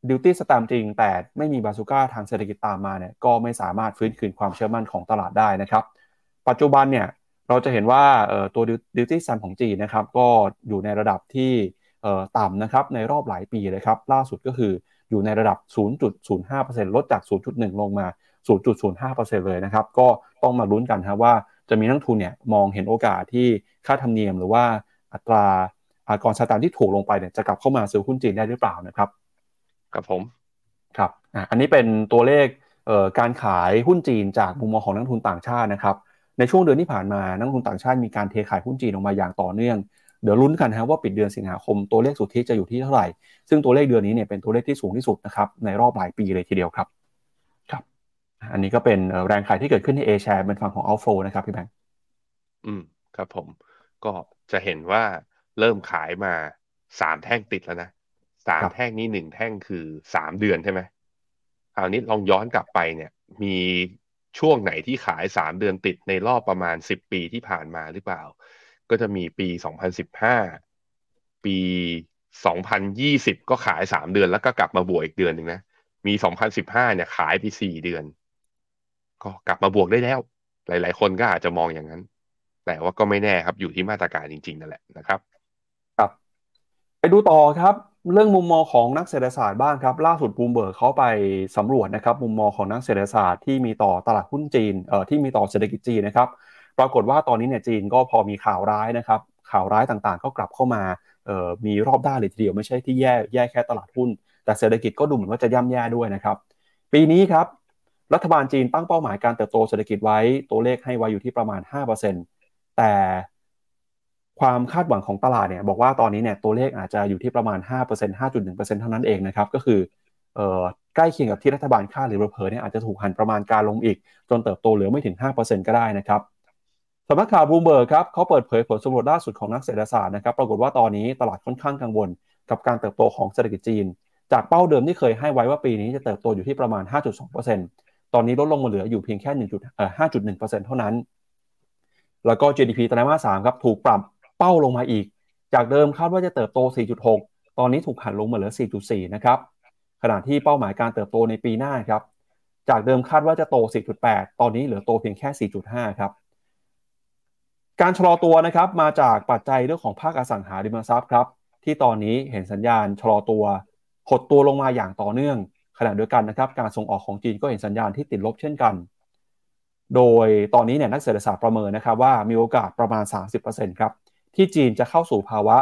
Speaker 2: duty stamp จริง แต่ไม่มีบาซูก้าทางเศรษฐกิจตามมาเนี่ยก็ไม่สามารถฟื้นคืนความเชื่อมั่นของตลาดได้นะครับ ปัจจุบันเนี่ยเราจะเห็นว่าตัว duty stamp ของจีนนะครับก็อยู่ในระดับที่ต่ำนะครับในรอบหลายปีเลยครับล่าสุดก็คืออยู่ในระดับ 0.05%ลดจาก 0.1 ลงมา 0.05%เลยนะครับ ก็ต้องมาลุ้นกันครับว่าจะมีนักทุนเนี่ยมองเห็นโอกาสที่ค่าธรรมเนียม หรือว่าอัตราอากรสแตมที่ถูกลงไปเนี่ยจะกลับเข้ามาซื้อหุ้นจีนได้หรือเปล่านะครับ
Speaker 3: ครับผม
Speaker 2: ครับอันนี้เป็นตัวเลขการขายหุ้นจีนจากมุมมองของนักทุนต่างชาตินะครับในช่วงเดือนที่ผ่านมานักทุนต่างชาติมีการเทขายหุ้นจีนออกมาอย่างต่อเนื่องเดี๋ยวลุ้นกันนะว่าปิดเดือนสิงหาคมตัวเลขสุทธิจะอยู่ที่เท่าไหร่ ซึ่งตัวเลขเดือนนี้เนี่ยเป็นตัวเลขที่สูงที่สุดนะครับในรอบหลายปีเลยทีเดียวครับครับ อันนี้ก็เป็นแรงขายที่เกิดขึ้นในเอแชร์เป็นฝั่งของอัลโฟนะครับพี่แบงค์
Speaker 3: อืมครับผมก็จะเห็นว่าเริ่มขายมาสามแท่งติดแล้วนะ สามแท่งนี้หนึ่งแท่งคือสามเดือนใช่ไหมคราวนี้ลองย้อนกลับไปเนี่ย มีช่วงไหนที่ขายสามเดือนติดในรอบประมาณสิบปีที่ผ่านมาหรือเปล่า ก็จะมีปีสองพันสิบห้าปีสองพันยี่สิบก็ขายสามเดือนแล้วก็กลับมาบวกอีกเดือนหนึ่งนะ มีสองพันสิบห้าเนี่ยขายไปสี่เดือน ก็กลับมาบวกได้แล้ว หลาย ๆ คนก็อาจจะมองอย่างนั้น แต่ว่าก็ไม่แน่ครับอยู่ที่มาตรการจริง ๆ นั่นแหละนะครับ
Speaker 2: ครับ ไปดูต่อครับ เรื่องมุมมองของนักเศรษฐศาสตร์บ้างครับ ล่าสุดบูมเบิร์กเขาไปสำรวจนะครับ มุมมองของนักเศรษฐศาสตร์ที่มีต่อตลาดหุ้นจีนเอ่อที่มีต่อเศรษฐกิจจีนนะครับ ปรากฏว่าตอนนี้เนี่ยจีนก็พอมีข่าวร้ายนะครับ ข่าวร้ายต่างๆ ก็กลับเข้ามาเอ่อมีรอบด้านเลยทีเดียวไม่ใช่ที่แย่แย่แค่ตลาดหุ้น แต่เศรษฐกิจก็ดูเหมือนว่าจะย่ำแย่ด้วยนะครับ ปีนี้ครับรัฐบาลจีนตั้งเป้าหมายการเติบโตเศรษฐกิจไว้ตัวเลขให้ไว้อยู่ที่ประมาณ 5%แต่ ความคาดหวังของตลาดเนี่ยบอกว่าตอนนี้เนี่ยตัวเลขอาจจะอยู่ที่ประมาณ 5% 5.1%เท่านั้นเองนะครับก็คือใกล้เคียงกับที่รัฐบาลคาดหรือเผลอเนี่ยอาจจะถูกหันประมาณการลงอีก จนเติบโตเหลือไม่ถึง 5%ก็ได้นะครับสำนักข่าวบูมเบิร์กครับเขาเปิดเผยผลสำรวจล่าสุดของนักเศรษฐศาสตร์นะครับปรากฏว่าตอนนี้ตลาดค่อนข้างกังวล กับการเติบโตของเศรษฐกิจจีน จากเป้าเดิมที่เคยให้ไว้ว่าปีนี้จะเติบโตอยู่ที่ประมาณ 5.2%ตอนนี้ลดลงมาเหลืออยู่เพียงแค่1.5.1%เท่านั้น แล้วก็ GDP ไตรมาส3ครับถูกปรับ เป้าลงมาอีก จากเดิมคาดว่าจะเติบโต 4.6 ตอนนี้ถูกหันลงมาเหลือ 4.4 นะครับขณะที่เป้าหมายการเติบโตในปีหน้าครับ จากเดิมคาดว่าจะโต 4.8 ตอนนี้เหลือโตเพียงแค่ 4.5 ครับ การชะลอตัวนะครับมาจากปัจจัยเรื่องของภาคอสังหาริมทรัพย์ครับที่ตอนนี้เห็นสัญญาณชะลอตัวหดตัวลงมาอย่างต่อเนื่องขณะเดียวกันนะครับการส่งออกของจีนก็เห็นสัญญาณที่ติดลบเช่นกัน โดยตอนนี้เนี่ยนักเศรษฐศาสตร์ประเมินนะครับว่ามีโอกาสประมาณ 30%ครับ ที่จีนจะเข้าสู่ภาวะ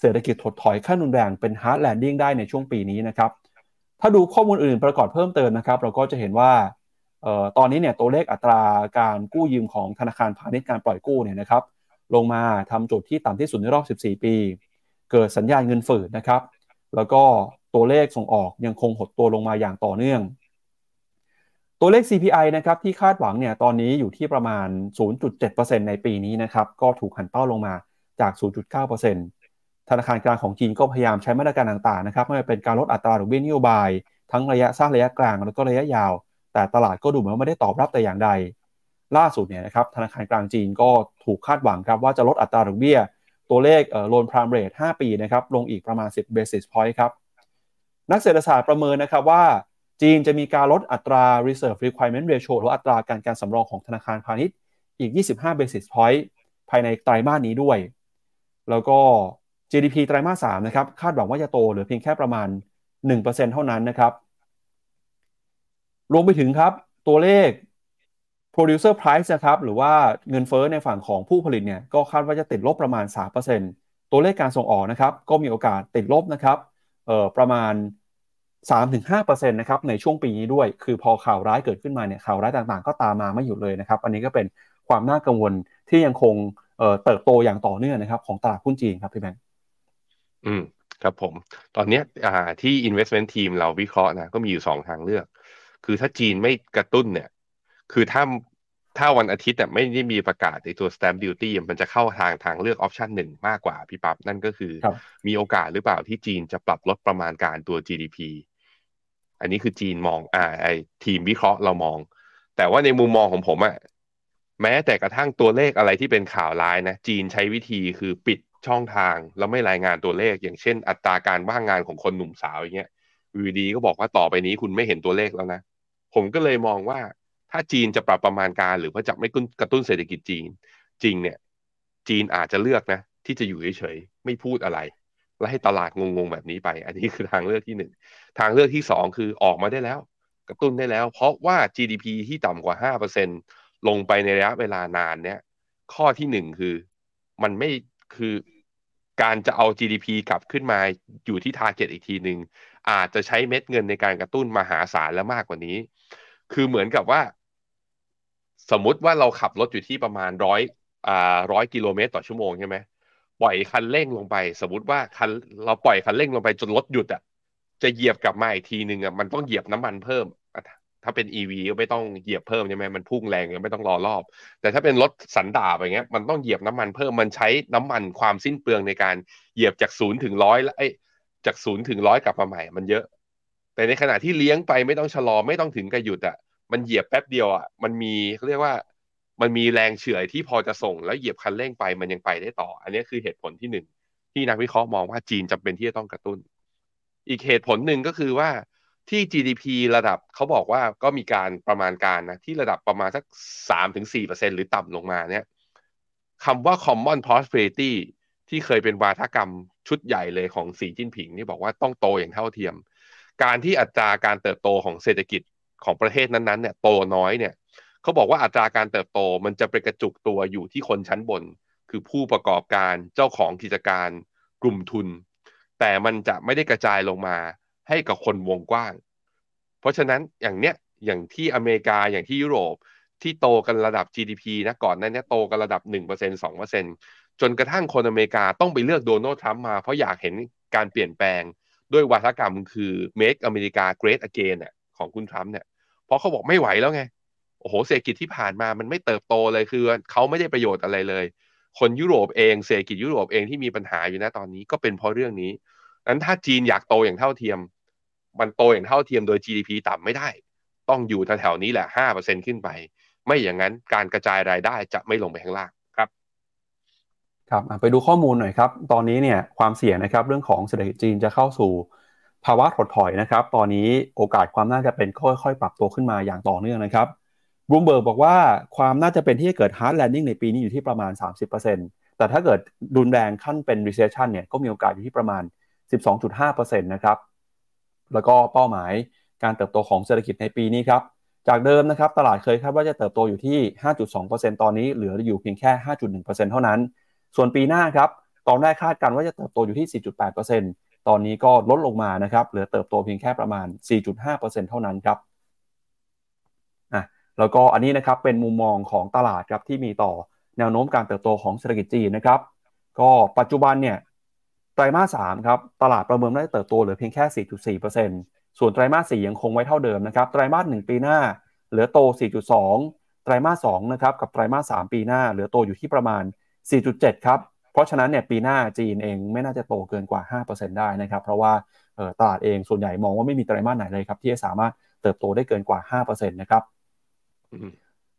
Speaker 2: เศรษฐกิจถดถอยขั้นรุนแรงเป็น hard landing ได้ในช่วงปีนี้นะครับ ถ้าดูข้อมูลอื่นประกอบเพิ่มเติมนะครับ เราก็จะเห็นว่าออตอนนี้เนี่ยตัวเลขอัตราการกู้ยืมของธนาคารพาณิชย์การปล่อยกู้เนี่ยนะครับ ลงมาทำจุดที่ต่ำที่สุดในรอบ 14 ปี เกิดสัญญาณเงินฝืดนะครับ แล้วก็ตัวเลขส่งออกยังคงหดตัวลงมาอย่างต่อเนื่อง ตัวเลข CPI นะครับที่คาดหวังเนี่ยตอนนี้อยู่ที่ประมาณ 0.7%ในปีนี้นะครับ ก็ถูกหันเป้าลงมา จาก 0.9%ธนาคารกลางของจีนก็พยายามใช้มาตรการต่างๆนะครับไม่ว่าเป็นการลดอัตราดอกเบี้ยนโยบาย ทั้งระยะสั้นระยะกลางแล้วก็ระยะยาว แต่ตลาดก็ดูเหมือนว่าไม่ได้ตอบรับแต่อย่างใด ล่าสุดเนี่ยนะครับธนาคารกลางจีนก็ถูกคาดหวังครับว่าจะลดอัตราดอกเบี้ย ตัวเลขโลนพรามเรท5ปีนะครับลงอีกประมาณ 10 basis point ครับนักเศรษฐศาสตร์ประเมินนะครับว่าจีนจะมีการลดอัตรา reserve requirement ratio หรืออัตราการการสำรองของธนาคารพาณิชย์อีก 25 basis point ภายในไตรมาสนี้ด้วย แล้วก็ GDP ไตรมาส3นะครับคาดหวังว่าจะโตเหลือเพียงแค่ประมาณ 1%เท่านั้นนะครับ รวมไปถึงครับตัวเลข producer price นะครับหรือว่าเงินเฟ้อในฝั่งของผู้ผลิตเนี่ยก็คาดว่าจะติดลบประมาณ 3%ตัวเลขการส่งออกนะครับก็มีโอกาสติดลบนะครับเอ่อประมาณ 3-5%นะครับในช่วงปีนี้ด้วย คือพอข่าวร้ายเกิดขึ้นมาเนี่ยข่าวร้ายต่างๆ ก็ตามมาไม่หยุดเลยนะครับ อันนี้ก็เป็นความน่ากังวลที่ยังคง เติบโตอย่างต่อเนื่องนะครับของตลาดหุ้นจีนครับพี่แบงค์
Speaker 3: อืมครับผม ตอนนี้อ่าที่ investment team เราวิเคราะห์นะก็มีอยู่สองทางเลือก คือถ้าจีนไม่กระตุ้นเนี่ย คือถ้าถ้าวันอาทิตย์เนี่ยไม่ได้มีประกาศในตัว stamp duty มันจะเข้าทางทางเลือกออปชันหนึ่งมากกว่าพี่ปับ๊บนั่นก็คือคมีโอกาสหรือเปล่าที่จีนจะปรับลดประมาณการตัว GDP อันนี้คือจีนมองอ่าไอทีมวิเคราะห์เรามอง แต่ว่าในมุมมองของผมอะ แม้แต่กระทั่งตัวเลขอะไรที่เป็นข่าวร้ายนะ จีนใช้วิธีคือปิดช่องทาง แล้วไม่รายงานตัวเลข อย่างเช่น อัตราการว่างงานของคนหนุ่มสาวอย่างเงี้ยวีดีก็บอกว่าต่อไปนี้คุณไม่เห็นตัวเลขแล้วนะ ผมก็เลยมองว่าถ้าจีนจะปรับประมาณการหรือว่าจะไม่กระตุ้นเศรษฐกิจจีน จริงเนี่ย จีนอาจจะเลือกนะ ที่จะอยู่เฉยๆไม่พูดอะไร แล้วให้ตลาดงงๆแบบนี้ไป อันนี้คือทางเลือกที่หนึ่งทางเลือกที่สองคือออกมาได้แล้ว กระตุ้นได้แล้ว เพราะว่า GDP ที่ต่ำกว่าห้าเปอร์เซ็น ลงไปในระยะเวลานานเนี่ยข้อที่หนึ่งคือมันไม่คือการจะเอา GDP กลับขึ้นมาอยู่ที่ทาร์เก็ตอีกทีหนึ่งอาจจะใช้เม็ดเงินในการกระตุ้นมหาศาลและมากกว่านี้ คือเหมือนกับว่า สมมติว่าเราขับรถอยู่ที่ประมาณร้อยอ่าร้อยกิโลเมตรต่อชั่วโมงใช่ไหมปล่อยคันเร่งลงไป สมมติว่าคันเราปล่อยคันเร่งลงไปจนรถหยุดอะจะเหยียบกลับมาอีกทีหนึ่งอะมันต้องเหยียบน้ำมันเพิ่ม ถ้าเป็น EV ก็ไม่ต้องเหยียบเพิ่มใช่ไหมมันพุ่งแรงก็ไม่ต้องรอรอบ แต่ถ้าเป็นรถสันดาบอย่างเงี้ยมันต้องเหยียบน้ำมันเพิ่มมันใช้น้ำมันความสิ้นเปลืองในการเหยียบจากศูนย์ถึงร้อยแล้วไอ้จากศูนย์ถึงร้อยกลับมาใหม่ มันเยอะ แต่ในขณะที่เลี้ยงไปไม่ต้องชะลอไม่ต้องถึงกระหยุดอะมันเหยียบแป๊บเดียวอะมันมีเรียกว่ามันมีแรงเฉื่อยที่พอจะส่งแล้วเหยียบคันเร่งไปมันยังไปได้ต่อ อันนี้คือเหตุผลที่หนึ่งที่นักวิเคราะห์มองว่าจีนจำเป็นที่จะต้องกระตุ้น อีกเหตุผลหนึ่งก็คือว่า ที่ GDP ระดับเขาบอกว่าก็มีการประมาณการนะ ที่ระดับประมาณสักสามถึงสี่เปอร์เซ็นหรือต่ำลงมาเนี่ยคำว่า common prosperity ที่เคยเป็นวาทกรรมชุดใหญ่เลยของสีจิ้นผิงนี่บอกว่าต้องโตอย่างเท่าเทียม การที่อัตราการเติบโตของเศรษฐกิจของประเทศนั้นๆเนี่ยโตน้อยเนี่ยเขาบอกว่าอัตราการเติบโตมันจะไปกระจุกตัวอยู่ที่คนชั้นบน คือผู้ประกอบการเจ้าของกิจการกลุ่มทุน แต่มันจะไม่ได้กระจายลงมา ให้กับคนวงกว้าง เพราะฉะนั้นอย่างเนี้ยอย่างที่อเมริกาอย่างที่ยุโรปที่โตกันระดับ GDP นะก่อนนั้นเนี่ยโตกันระดับ 1% 2%จนกระทั่งคนอเมริกาต้องไปเลือกโดนัลด์ทรัมป์มาเพราะอยากเห็นการเปลี่ยนแปลงด้วยวัฒกรรมคือ make America great again เนี่ยของคุณทรัมป์เนี่ยเพราะเขาบอกไม่ไหวแล้วไง โอ้โหเศรษฐกิจที่ผ่านมามันไม่เติบโตเลยคือเขาไม่ได้ประโยชน์อะไรเลย คนยุโรปเองเศรษฐกิจยุโรปเองที่มีปัญหาอยู่นะตอนนี้ก็เป็นเพราะเรื่องนี้นั้นถ้าจีนอยากโตอย่างเท่าเทียม มันโตอย่างเท่าเทียมโดย GDP ต่ำไม่ได้ ต้องอยู่แถวๆนี้แหละห้าเปอร์เซ็นขึ้นไป ไม่อย่างนั้นการกระจายรายได้จะไม่ลงไปข้างล่างครับ
Speaker 2: ครับไปดูข้อมูลหน่อยครับ ตอนนี้เนี่ยความเสี่ยงนะครับเรื่องของเศรษฐกิจจีนจะเข้าสู่ภาวะถดถอยนะครับ ตอนนี้โอกาสความน่าจะเป็นค่อยๆ ปรับตัวขึ้นมาอย่างต่อเนื่องนะครับบรูมเบิร์กบอกว่าความน่าจะเป็นที่จะเกิด hard landing ในปีนี้อยู่ที่ประมาณ 30%แต่ถ้าเกิดรุนแรงขั้นเป็น recession เนี่ยก็มีโอกาสอยู่ที่ประมาณ 12.5%นะครับ แล้วก็เป้าหมายการเติบโตของเศรษฐกิจในปีนี้ครับ จากเดิมนะครับตลาดเคยคาดว่าจะเติบโตอยู่ที่ 5.2%ตอนนี้เหลืออยู่เพียงแค่ 5.1%เท่านั้น ส่วนปีหน้าครับตอนแรกคาดกันว่าจะเติบโตอยู่ที่ 4.8%ตอนนี้ก็ลดลงมานะครับเหลือเติบโตเพียงแค่ประมาณ 4.5%เท่านั้นครับอะแล้วก็อันนี้นะครับเป็นมุมมองของตลาดครับที่มีต่อแนวโน้มการเติบโตของเศรษฐกิจจีนนะครับ ก็ปัจจุบันเนี่ย ไตรมาส3ครับตลาดประเมินได้เติบโตเหลือเพียงแค่ 4.4%ส่วนไตรมาส4ยังคงไว้เท่าเดิมนะครับไตรมาส1ปีหน้าเหลือโต 4.2 ไตรมาส2นะครับกับไตรมาส3ปีหน้าเหลือโตอยู่ที่ประมาณ 4.7 ครับเพราะฉะนั้นเนี่ยปีหน้าจีนเองไม่น่าจะโตเกินกว่า 5%ได้นะครับเพราะว่าตลาดเองส่วนใหญ่มองว่าไม่มีไตรมาสไหนเลยครับที่จะสามารถเติบโตได้เกินกว่า 5%นะครับ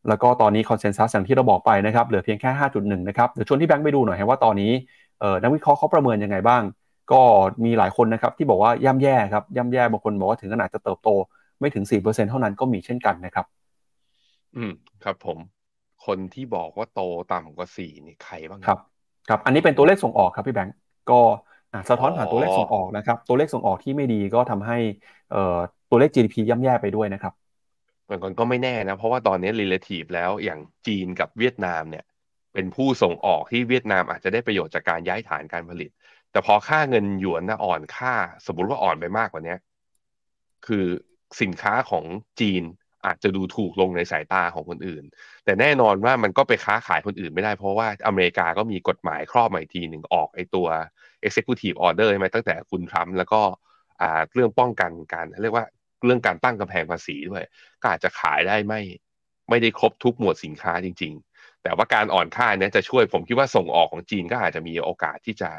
Speaker 2: แล้วก็ตอนนี้คอนเซนแซสอย่างที่เราบอกไปนะครับเหลือเพียงแค่ 5.1 นะครับเดี๋ยวชวนที่แบงค์ไปดูหน่อยว่าตอนนี้ นักวิเคราะห์เขาประเมินยังไงบ้าง ก็มีหลายคนนะครับที่บอกว่าย่ำแย่ครับย่ำแย่บางคนบอกว่าถึงขนาดจะเติบโตไม่ถึง 4%เท่านั้นก็มีเช่นกันนะครับ
Speaker 3: อืมครับผมคนที่บอกว่าโตต่ำกว่าสี่นี่ใครบ้าง
Speaker 2: ครับ ครับ อันนี้เป็นตัวเลขส่งออกครับพี่แบงก์ก็สะท้อนผ่านตัวเลขส่งออกนะครับ ตัวเลขส่งออกที่ไม่ดีก็ทำให้เอ่อตัวเลข GDP ย่ำแย่ไปด้วยนะครับ
Speaker 3: มันก็ไม่แน่นะ เพราะว่าตอนนี้ relative แล้วอย่างจีนกับเวียดนามเนี่ย เป็นผู้ส่งออกที่เวียดนามอาจจะได้ประโยชน์จากการย้ายฐานการผลิต แต่พอค่าเงินหยวนนะอ่อนค่า สมมติว่าอ่อนไปมากกว่านี้คือสินค้าของจีนอาจจะดูถูกลงในสายตาของคนอื่น แต่แน่นอนว่ามันก็ไปค้าขายคนอื่นไม่ได้เพราะว่าอเมริกาก็มีกฎหมายครอบใหม่ทีหนึ่งออกไอตัว executive order ใช่ไหมตั้งแต่คุณทรัมป์แล้วก็เรื่องป้องกันการเรียกว่าเรื่องการตั้งกำแพงภาษีด้วย ก็อาจจะขายได้ไม่ไม่ได้ครบทุกหมวดสินค้าจริง แต่ว่าการอ่อนค่าเนี้จะช่วยผมคิดว่าส่งออกของจีนก็อาจจะมีโอกาสที่จะ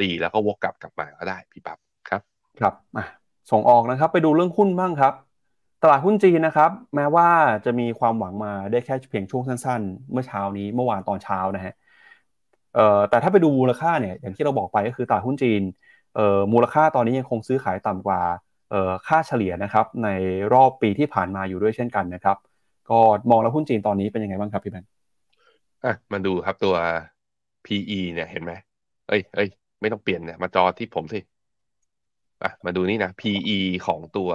Speaker 3: ตีแล้วก็วกกลับกลับมาก็ได้พี่ปั๊บครับ
Speaker 2: ครับส่งออกนะครับไปดูเรื่องหุ้นบ้างครับ ตลาดหุ้นจีนนะครับ แม้ว่าจะมีความหวังมาได้แค่เพียงช่วงสั้นๆ เมื่อเช้านี้เมื่อวานตอนเช้านะฮะแต่ถ้าไปดูมูลค่าเนี่ยอย่างที่เราบอกไปก็คือตลาดหุ้นจีนมูลค่าตอนนี้ยังคงซื้อขายต่ำกว่าค่าเฉลี่ยนะครับในรอบปีที่ผ่านมาอยู่ด้วยเช่นกันนะครับ ก็มองแล้วหุ้นจีนตอนนี้เป็นยังไงบ้างครับพี่แบงค์
Speaker 3: อะมาดูครับตัว PE เนี่ยเห็นไหมเอ้ยเอ้ยไม่ต้องเปลี่ยนเนี่ยมาจอที่ผมสิอะมาดูนี่นะ PE ของตัว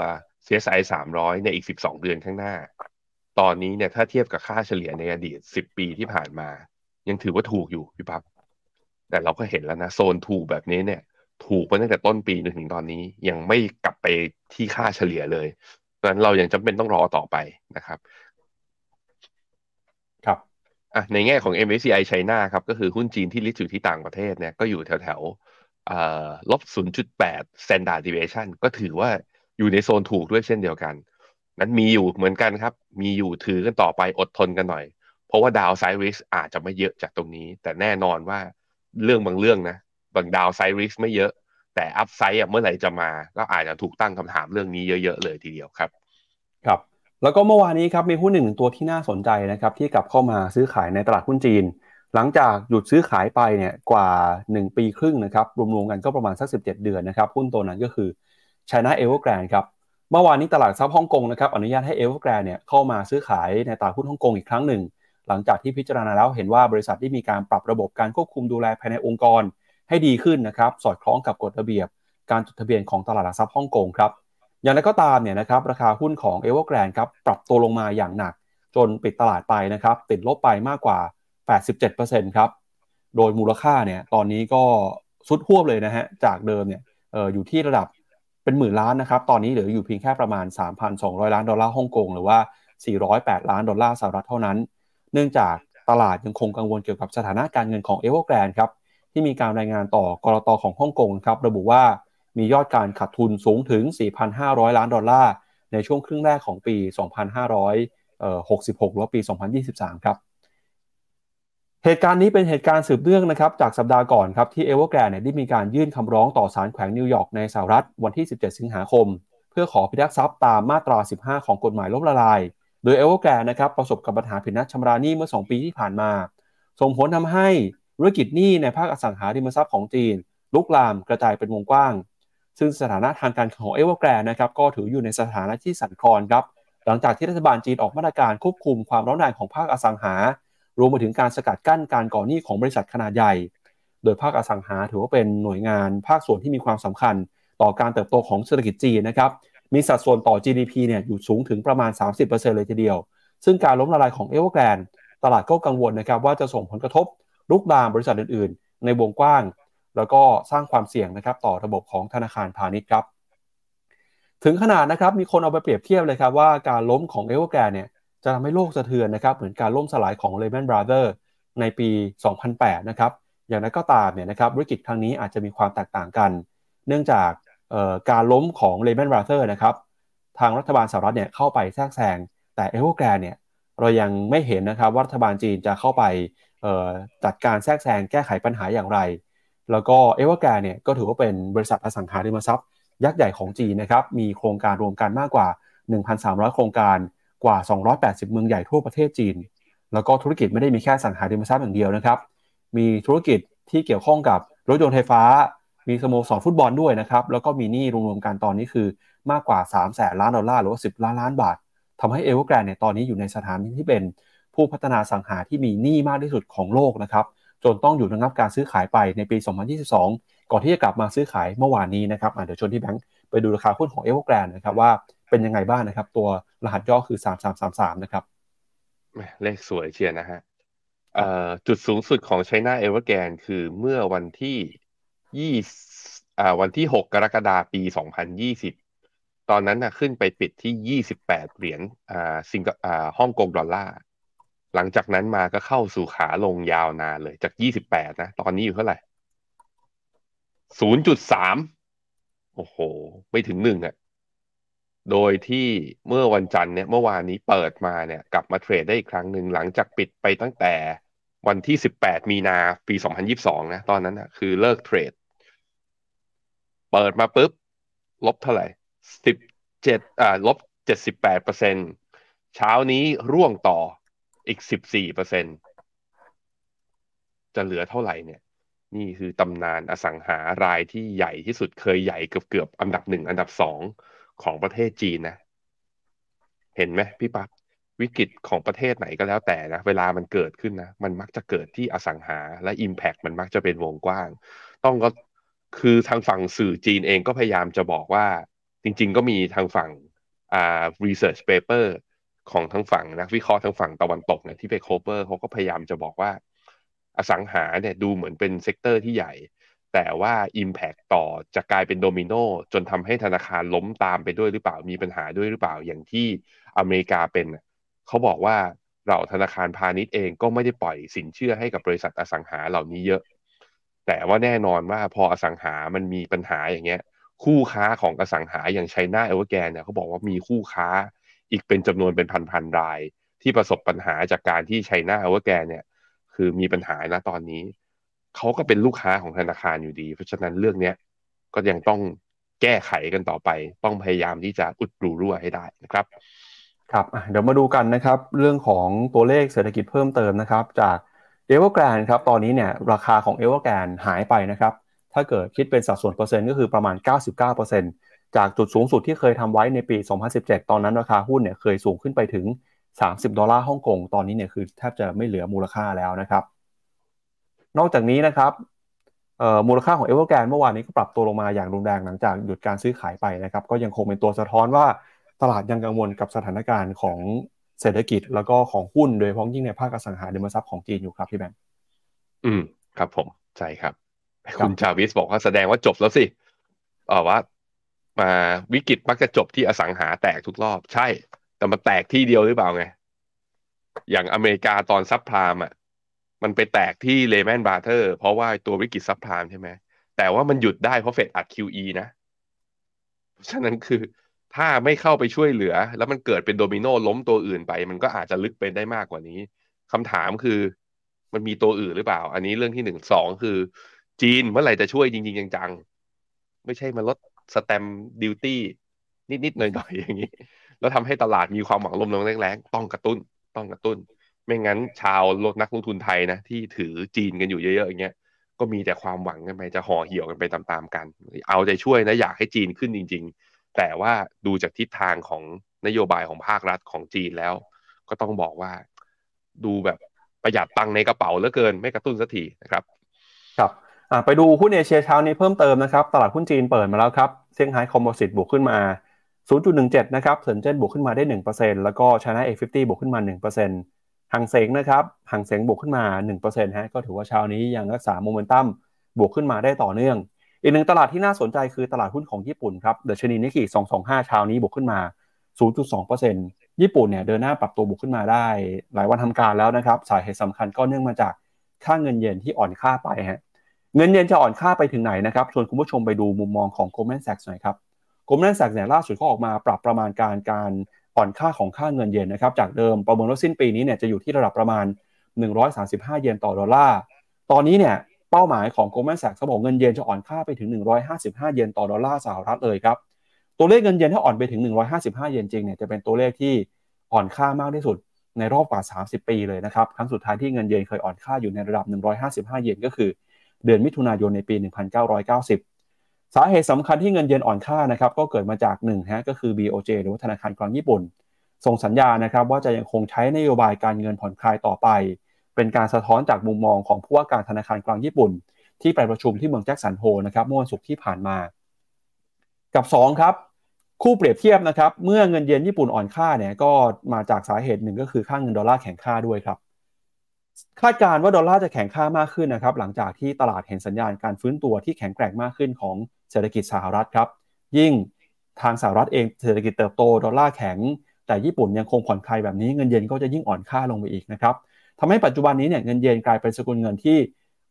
Speaker 3: CSI 300ในอีก 12 เดือนข้างหน้า ตอนนี้เนี่ยถ้าเทียบกับค่าเฉลี่ยในอดีต 10 ปีที่ผ่านมา ยังถือว่าถูกอยู่พี่ปั๊บแต่เราก็เห็นแล้วนะ โซนถูกแบบนี้เนี่ย ถูกมาตั้งแต่ต้นปีจนถึงตอนนี้ ยังไม่กลับไปที่ค่าเฉลี่ยเลยดังนั้นเรายังจำเป็นต้องรอต่อไปนะครับ
Speaker 2: ครับ
Speaker 3: อะในแง่ของ MSCI China ครับ ก็คือหุ้นจีนที่ลิสต์อยู่ที่ต่างประเทศเนี่ยก็อยู่แถวแถวลบ0.8 standard deviation ก็ถือว่าอยู่ในโซนถูกด้วยเช่นเดียวกันนั้นมีอยู่เหมือนกันครับ มีอยู่ถือกันต่อไปอดทนกันหน่อย เพราะว่าดาวไซริสอาจจะไม่เยอะจากตรงนี้ แต่แน่นอนว่าเรื่องบางเรื่องนะบางดาวไซริสไม่เยอะ แต่อัพไซด์เมื่อไหร่จะมา ก็อาจจะถูกตั้งคำถามเรื่องนี้เยอะๆเลยทีเดียวครับ
Speaker 2: ครับ แล้วก็เมื่อวานนี้ครับมีหุ้นหนึ่งตัวที่น่าสนใจนะครับที่กลับเข้ามาซื้อขายในตลาดหุ้นจีน หลังจากหยุดซื้อขายไปเนี่ยกว่า 1 ปีครึ่งนะครับรวมๆกันก็ประมาณสัก 17 เดือนนะครับหุ้นตัวนั้นก็คือ China Evergrande ครับเมื่อวานนี้ตลาดทรัพย์ฮ่องกงนะครับอนุญาตให้เอเวอร์แกรนเนี่ยเข้ามาซื้อขายในตลาดหุ้นฮ่องกงอีกครั้งหนึ่ง หลังจากที่พิจารณาแล้วเห็นว่าบริษัทได้มีการปรับระบบการควบคุมดูแลภายในองค์กร ให้ดีขึ้นนะครับสอดคล้องกับกฎระเบียบ การจดทะเบียนของตลาดหลักทรัพย์ฮ่องกงครับ อย่างไรก็ตามเนี่ยนะครับราคาหุ้นของเอเวอร์แกรนครับปรับตัวลงมาอย่างหนัก จนปิดตลาดไปนะครับติดลบไปมากกว่า 87%ครับโดยมูลค่าเนี่ยตอนนี้ก็ทรุดฮวบเลยนะฮะจากเดิมเนี่ยอออยู่ที่ระดับเป็นหมื่นล้านนะครับตอนนี้เหลืออยู่เพียงแค่ประมาณ 3,200 ล้านดอลลาร์ฮ่องกงหรือว่า 408 ล้านดอลลาร์สหรัฐเท่านั้น เนื่องจากตลาดยังคงกังวลเกี่ยวกับสถานะการเงินของเอเวอร์แกรนครับที่มีการรายงานต่อกลตของฮ่องกงครับระบุว่า มียอดการขาดทุนสูงถึง 4,500 ล้านดอลลาร์ ในช่วงครึ่งแรกของปี 2566 หรือปี 2023 ครับ เหตุการณ์นี้เป็นเหตุการณ์สืบเนื่องนะครับจากสัปดาห์ก่อนครับที่เอเวอร์แกรนเนี่ยได้มีการยื่นคำร้องต่อศาลแขวงนิวยอร์กในสหรัฐวันที่ 17 สิงหาคม เพื่อขอพิทักษ์ทรัพย์ตามมาตรา 15 ของกฎหมายล้มละลาย โดยเอเวอร์แกรนนะครับประสบกับปัญหาผิดนัดชำระหนี้เมื่อ 2 ปีที่ผ่านมา ส่งผลทำให้วิกฤตหนี้ในภาคอสังหาริมทรัพย์ของจีนลุกลามกระจายเป็นวงกว้าง ซึ่งสถานะทางการเงินของเอเวอร์แกรนนะครับก็ถืออยู่ในสถานะที่สั่นคลอนครับหลังจากที่รัฐบาลจีนออกมาตรการควบคุมความร้อนแรงของภาคอสังหา รวมไปถึงการสกัดกั้นการก่อหนี้ของบริษัทขนาดใหญ่ โดยภาคอสังหาถือว่าเป็นหน่วยงานภาคส่วนที่มีความสำคัญ ต่อการเติบโตของเศรษฐกิจจีนนะครับมีสัดส่วนต่อ GDP เนี่ยอยู่สูงถึงประมาณ 30%เลยทีเดียว ซึ่งการล้มละลายของเอเวอร์แกรนตลาดก็กังวลนะครับว่าจะส่งผลกระทบลุกลามบริษัทอื่น ๆ ในวงกว้าง แล้วก็สร้างความเสี่ยงนะครับต่อระบบของธนาคารพาณิชย์ครับถึงขนาดนะครับมีคนเอาไปเปรียบเทียบเลยครับว่าการล้มของเอเวอร์แกรเนี่ยจะทำให้โลกสะเทือนนะครับเหมือนการล่มสลายของ Lehman Brothers ในปี 2008 นะครับอย่างนั้นก็ตามเนี่ยนะครับวิกฤตครั้งนี้อาจจะมีความแตกต่างกัน เนื่องจากการล้มของ Lehman Brothers นะครับทางรัฐบาลสหรัฐเนี่ยเข้าไปแทรกแซงแต่เอเวอร์แกรเนี่ยเรายังไม่เห็นนะครับว่ารัฐบาลจีนจะเข้าไปจัดการแทรกแซงแก้ไขปัญหาอย่างไร แล้วก็เอเวอร์แกรเนี่ยก็ถือว่าเป็นบริษัทอสังหาริมทรัพย์ ยักษ์ใหญ่ของจีนนะครับ มีโครงการรวมกันมากกว่า 1,300 โครงการกว่า 280 เมืองใหญ่ทั่วประเทศจีน แล้วก็ธุรกิจไม่ได้มีแค่อสังหาริมทรัพย์อย่างเดียวนะครับ มีธุรกิจที่เกี่ยวข้องกับรถยนต์ไฟฟ้า มีสโมสรฟุตบอลด้วยนะครับ แล้วก็มีหนี้รวมๆกันตอนนี้คือมากกว่า3แสนล้านดอลลาร์หรือว่า 10 ล้านล้านบาททำให้เอเวอร์แกรนเนี่ยตอนนี้อยู่ในสถานะที่เป็นผู้พัฒนาอสังหาที่มีหนี้มากที่สุดของโลกนะครับ จนต้องหยุดระงับการซื้อขายไปในปี 2022 ก่อนที่จะกลับมาซื้อขายเมื่อวานนี้นะครับเดี๋ยวชวนพี่แบงค์ไปดูราคาหุ้นของเอเวอร์แกรนนะครับว่าเป็นยังไงบ้างนะครับ ตัวรหัสย่อคือ 3333 นะครับ
Speaker 3: เลขสวยเชียวนะฮะจุดสูงสุดของ China Evergrande คือเมื่อวันที่ยี่วันที่ 6 กรกฎาคมปี 2020 ตอนนั้นนะขึ้นไปปิดที่ 28 เหรียญอ่าสิงอ่าฮ่องกงดอลลาร์ หลังจากนั้นมาก็เข้าสู่ขาลงยาวนานเลยจาก28นะ ตอนนี้อยู่เท่าไหร่0.3โอ้โห ไม่ถึงหนึ่งอะโดยที่เมื่อวันจันทร์เนี่ยเมื่อวานนี้เปิดมาเนี่ยกลับมาเทรดได้อีกครั้งหนึ่งหลังจากปิดไปตั้งแต่วันที่18มีนาปี2022นยิบสองนะ ตอนนั้นนะคือเลิกเทรด เปิดมาปุ๊บ ลบเท่าไหร่17อ่าลบ78เปอร์เซ็นเช้านี้ร่วงต่อ อีก14เปอร์เซ็นจะเหลือเท่าไหร่เนี่ย นี่คือตำนานอสังหารายที่ใหญ่ที่สุดเคยใหญ่เกือบเกือบอันดับหนึ่งอันดับสองของประเทศจีนนะ เห็นไหมพี่ปั๊บวิกฤตของประเทศไหนก็แล้วแต่นะ เวลามันเกิดขึ้นนะ มันมักจะเกิดที่อสังหาและ Impact มันมักจะเป็นวงกว้าง ต้องก็คือทางฝั่งสื่อจีนเองก็พยายามจะบอกว่า จริง ๆ ก็มีทางฝั่งอ่า research paper ของทางฝั่งนักวิเคราะห์ทางฝั่งตะวันตกเนี่ยที่ไปโคเปอร์เขาก็พยายามจะบอกว่า อสังหาเนี่ยดูเหมือนเป็น sector ที่ใหญ่ แต่ว่า Impact ต่อจะกลายเป็นโดมิโนจนทำให้ธนาคารล้มตามไปด้วยหรือเปล่ามีปัญหาด้วยหรือเปล่าอย่างที่อเมริกาเป็นเขาบอกว่าเราธนาคารพาณิชย์เองก็ไม่ได้ปล่อยสินเชื่อให้กับบริษัทอสังหาเหล่านี้เยอะ แต่ว่าแน่นอนว่าพออสังหามันมีปัญหาอย่างเงี้ย คู่ค้าของอสังหาอย่าง China Evergrande เนี่ยเขาบอกว่ามีคู่ค้า อีกเป็นจำนวนเป็นพันๆราย ที่ประสบปัญหาจากการที่ China Evergrande เนี่ยคือมีปัญหาณตอนนี้ เขาก็เป็นลูกค้าของธนาคารอยู่ดี เพราะฉะนั้นเรื่องเนี้ยก็ยังต้องแก้ไขกันต่อไป ต้องพยายามที่จะอุดรูรั่วให้ได้นะครับ
Speaker 2: ครับเดี๋ยวมาดูกันนะครับ เรื่องของตัวเลขเศรษฐกิจเพิ่มเติมนะครับ จากเอเวอร์แกรนครับตอนนี้เนี่ยราคาของเอเวอร์แกรนหายไปนะครับ ถ้าเกิดคิดเป็นสัดส่วนเปอร์เซ็นต์ก็คือประมาณ 99% จากจุดสูงสุดที่เคยทำไว้ในปี 2017 ตอนนั้นราคาหุ้นเนี่ยเคยสูงขึ้นไปถึง 30 ดอลลาร์ฮ่องกง ตอนนี้เนี่ยคือแทบจะไม่เหลือมูลค่าแล้วนะครับ นอกจากนี้นะครับมูลค่าของเอเวอร์แกนเมื่อวานนี้ก็ปรับตัวลงมาอย่างรุนแรงหลังจากหยุดการซื้อขายไปนะครับ ก็ยังคงเป็นตัวสะท้อนว่าตลาดยังกังวลกับสถานการณ์ของเศรษฐกิจแล้วก็ของหุ้นโดยเฉพาะยิ่งในภาคอสังหาริมทรัพย์ของจีนอยู่ครับพี่แบงค์
Speaker 3: อืมครับผมใช่ครับ คุณชาวิสบอกว่าแสดงว่าจบแล้วสิอ๋อว่า มาวิกฤตมักจะจบที่อสังหาแตกทุกรอบ ใช่ แต่มาแตกที่เดียวหรือเปล่าไง อย่างอเมริกาตอน subprime อะ มันไปแตกที่ Lehman Brothers เพราะว่าตัววิกฤต subprime ใช่ไหมแต่ว่ามันหยุดได้เพราะเฟดอัด QE นะฉะนั้นคือถ้าไม่เข้าไปช่วยเหลือ แล้วมันเกิดเป็นโดมิโนล้มตัวอื่นไป มันก็อาจจะลึกไปได้มากกว่านี้คำถามคือมันมีตัวอื่นหรือเปล่า อันนี้เรื่องที่หนึ่งสองคือ จีนเมื่อไหร่จะช่วยจริง ๆ จังๆ ไม่ใช่มาลด stamp dutyนิดๆหน่อยๆอย่างนี้ แล้วทำให้ตลาดมีความหวังลมลงแรงๆต้องกระตุ้น ต้องกระตุ้น ไม่งั้นชาวนักลงทุนไทยนะที่ถือจีนกันอยู่เยอะๆอย่างเงี้ยก็มีแต่ความหวังกันไปจะห่อเหี่ยวกันไปตามๆกัน เอาใจช่วยนะอยากให้จีนขึ้นจริง ๆ แต่ว่าดูจากทิศทางของนโยบายของภาครัฐของจีนแล้ว ก็ต้องบอกว่าดูแบบประหยัดตังในกระเป๋าเหลือเกิน ไม่กระตุ้นสักทีนะครับ
Speaker 2: ครับ ไปดูหุ้นเอเชียเช้านี้เพิ่มเติมนะครับ ตลาดหุ้นจีนเปิดมาแล้วครับเซี่ยงไฮ้คอมโพสิตบวกขึ้นมา 0.17 นะครับเซินเจิ้นบวกขึ้นมาได้ 1%แล้วก็ China A50 บวกขึ้นมา 1%ฮั่งเส็งนะครับฮั่งเส็งบวกขึ้นมา 1%ฮะก็ถือว่าเช้านี้ยังรักษาโมเมนตัมบวกขึ้นมาได้ต่อเนื่อง อีกหนึ่งตลาดที่น่าสนใจคือตลาดหุ้นของญี่ปุ่นครับดัชนีนิกเกิ225 เช้านี้บวกขึ้นมา 0.2%ญี่ปุ่นเนี่ยเดินหน้าปรับตัวบวกขึ้นมาได้ หลายวันทำการแล้วนะครับสาเหตุสำคัญก็เนื่องมาจากค่าเงินเยนที่อ่อนค่าไปฮะ เงินเยนจะอ่อนค่าไปถึงไหนนะครับชวนคุณผู้ชมไปดูมุมมองของ Goldman Sachs หน่อยครับ Goldman Sachs เนี่ยล่าสุดก็ออกมาปรับประมาณการการอ่อนค่าของค่าเงินเยนนะครับจากเดิมประเมินว่าสิ้นปีนี้เนี่ยจะอยู่ที่ระดับประมาณ 135 เยนต่อดอลลาร์ตอนนี้เนี่ยเป้าหมายของ Goldman Sachs เขาบอกเงินเยนจะอ่อนค่าไปถึง 155 เยนต่อดอลลาร์สหรัฐเลยครับตัวเลขเงินเยนถ้าอ่อนไปถึง 155 เยนจริงเนี่ยจะเป็นตัวเลขที่อ่อนค่ามากที่สุดในรอบกว่า 30 ปีเลยนะครับครั้งสุดท้ายที่เงินเยนเคยอ่อนค่าอยู่ในระดับ 155 เยนก็คือ เดือนมิถุนายนในปี 1990 สาเหตุสำคัญที่เงินเยนอ่อนค่านะครับก็เกิดมาจาก1ฮะก็คือ BOJ หรือว่าธนาคารกลางญี่ปุ่น ส่งสัญญาณนะครับว่าจะยังคงใช้นโยบายการเงินผ่อนคลายต่อไป เป็นการสะท้อนจากมุมมองของผู้ว่าการธนาคารกลางญี่ปุ่น ที่ไปประชุมที่เมือง Jackson Hole นะครับเมื่อวันศุกร์ที่ผ่านมา กับ2ครับคู่เปรียบเทียบนะครับเมื่อเงินเยนญี่ปุ่นอ่อนค่าเนี่ยก็มาจากสาเหตุหนึ่งก็คือค่าเงินดอลลาร์แข็งค่าด้วยครับ คาดการณ์ว่าดอลลาร์จะแข็งค่ามากขึ้นนะครับหลังจากที่ตลาดเห็นสัญญาณการฟื้นตัวที่แข็งแกร่งมากขึ้นของเศรษฐกิจสหรัฐครับ ยิ่งทางสหรัฐเองเศรษฐกิจเติบโตดอลลาร์แข็ง แต่ญี่ปุ่นยังคงผ่อนคลายแบบนี้เงินเยนก็จะยิ่งอ่อนค่าลงไปอีกนะครับทำให้ปัจจุบันนี้เนี่ยเงินเยนกลายเป็นสกุลเงินที่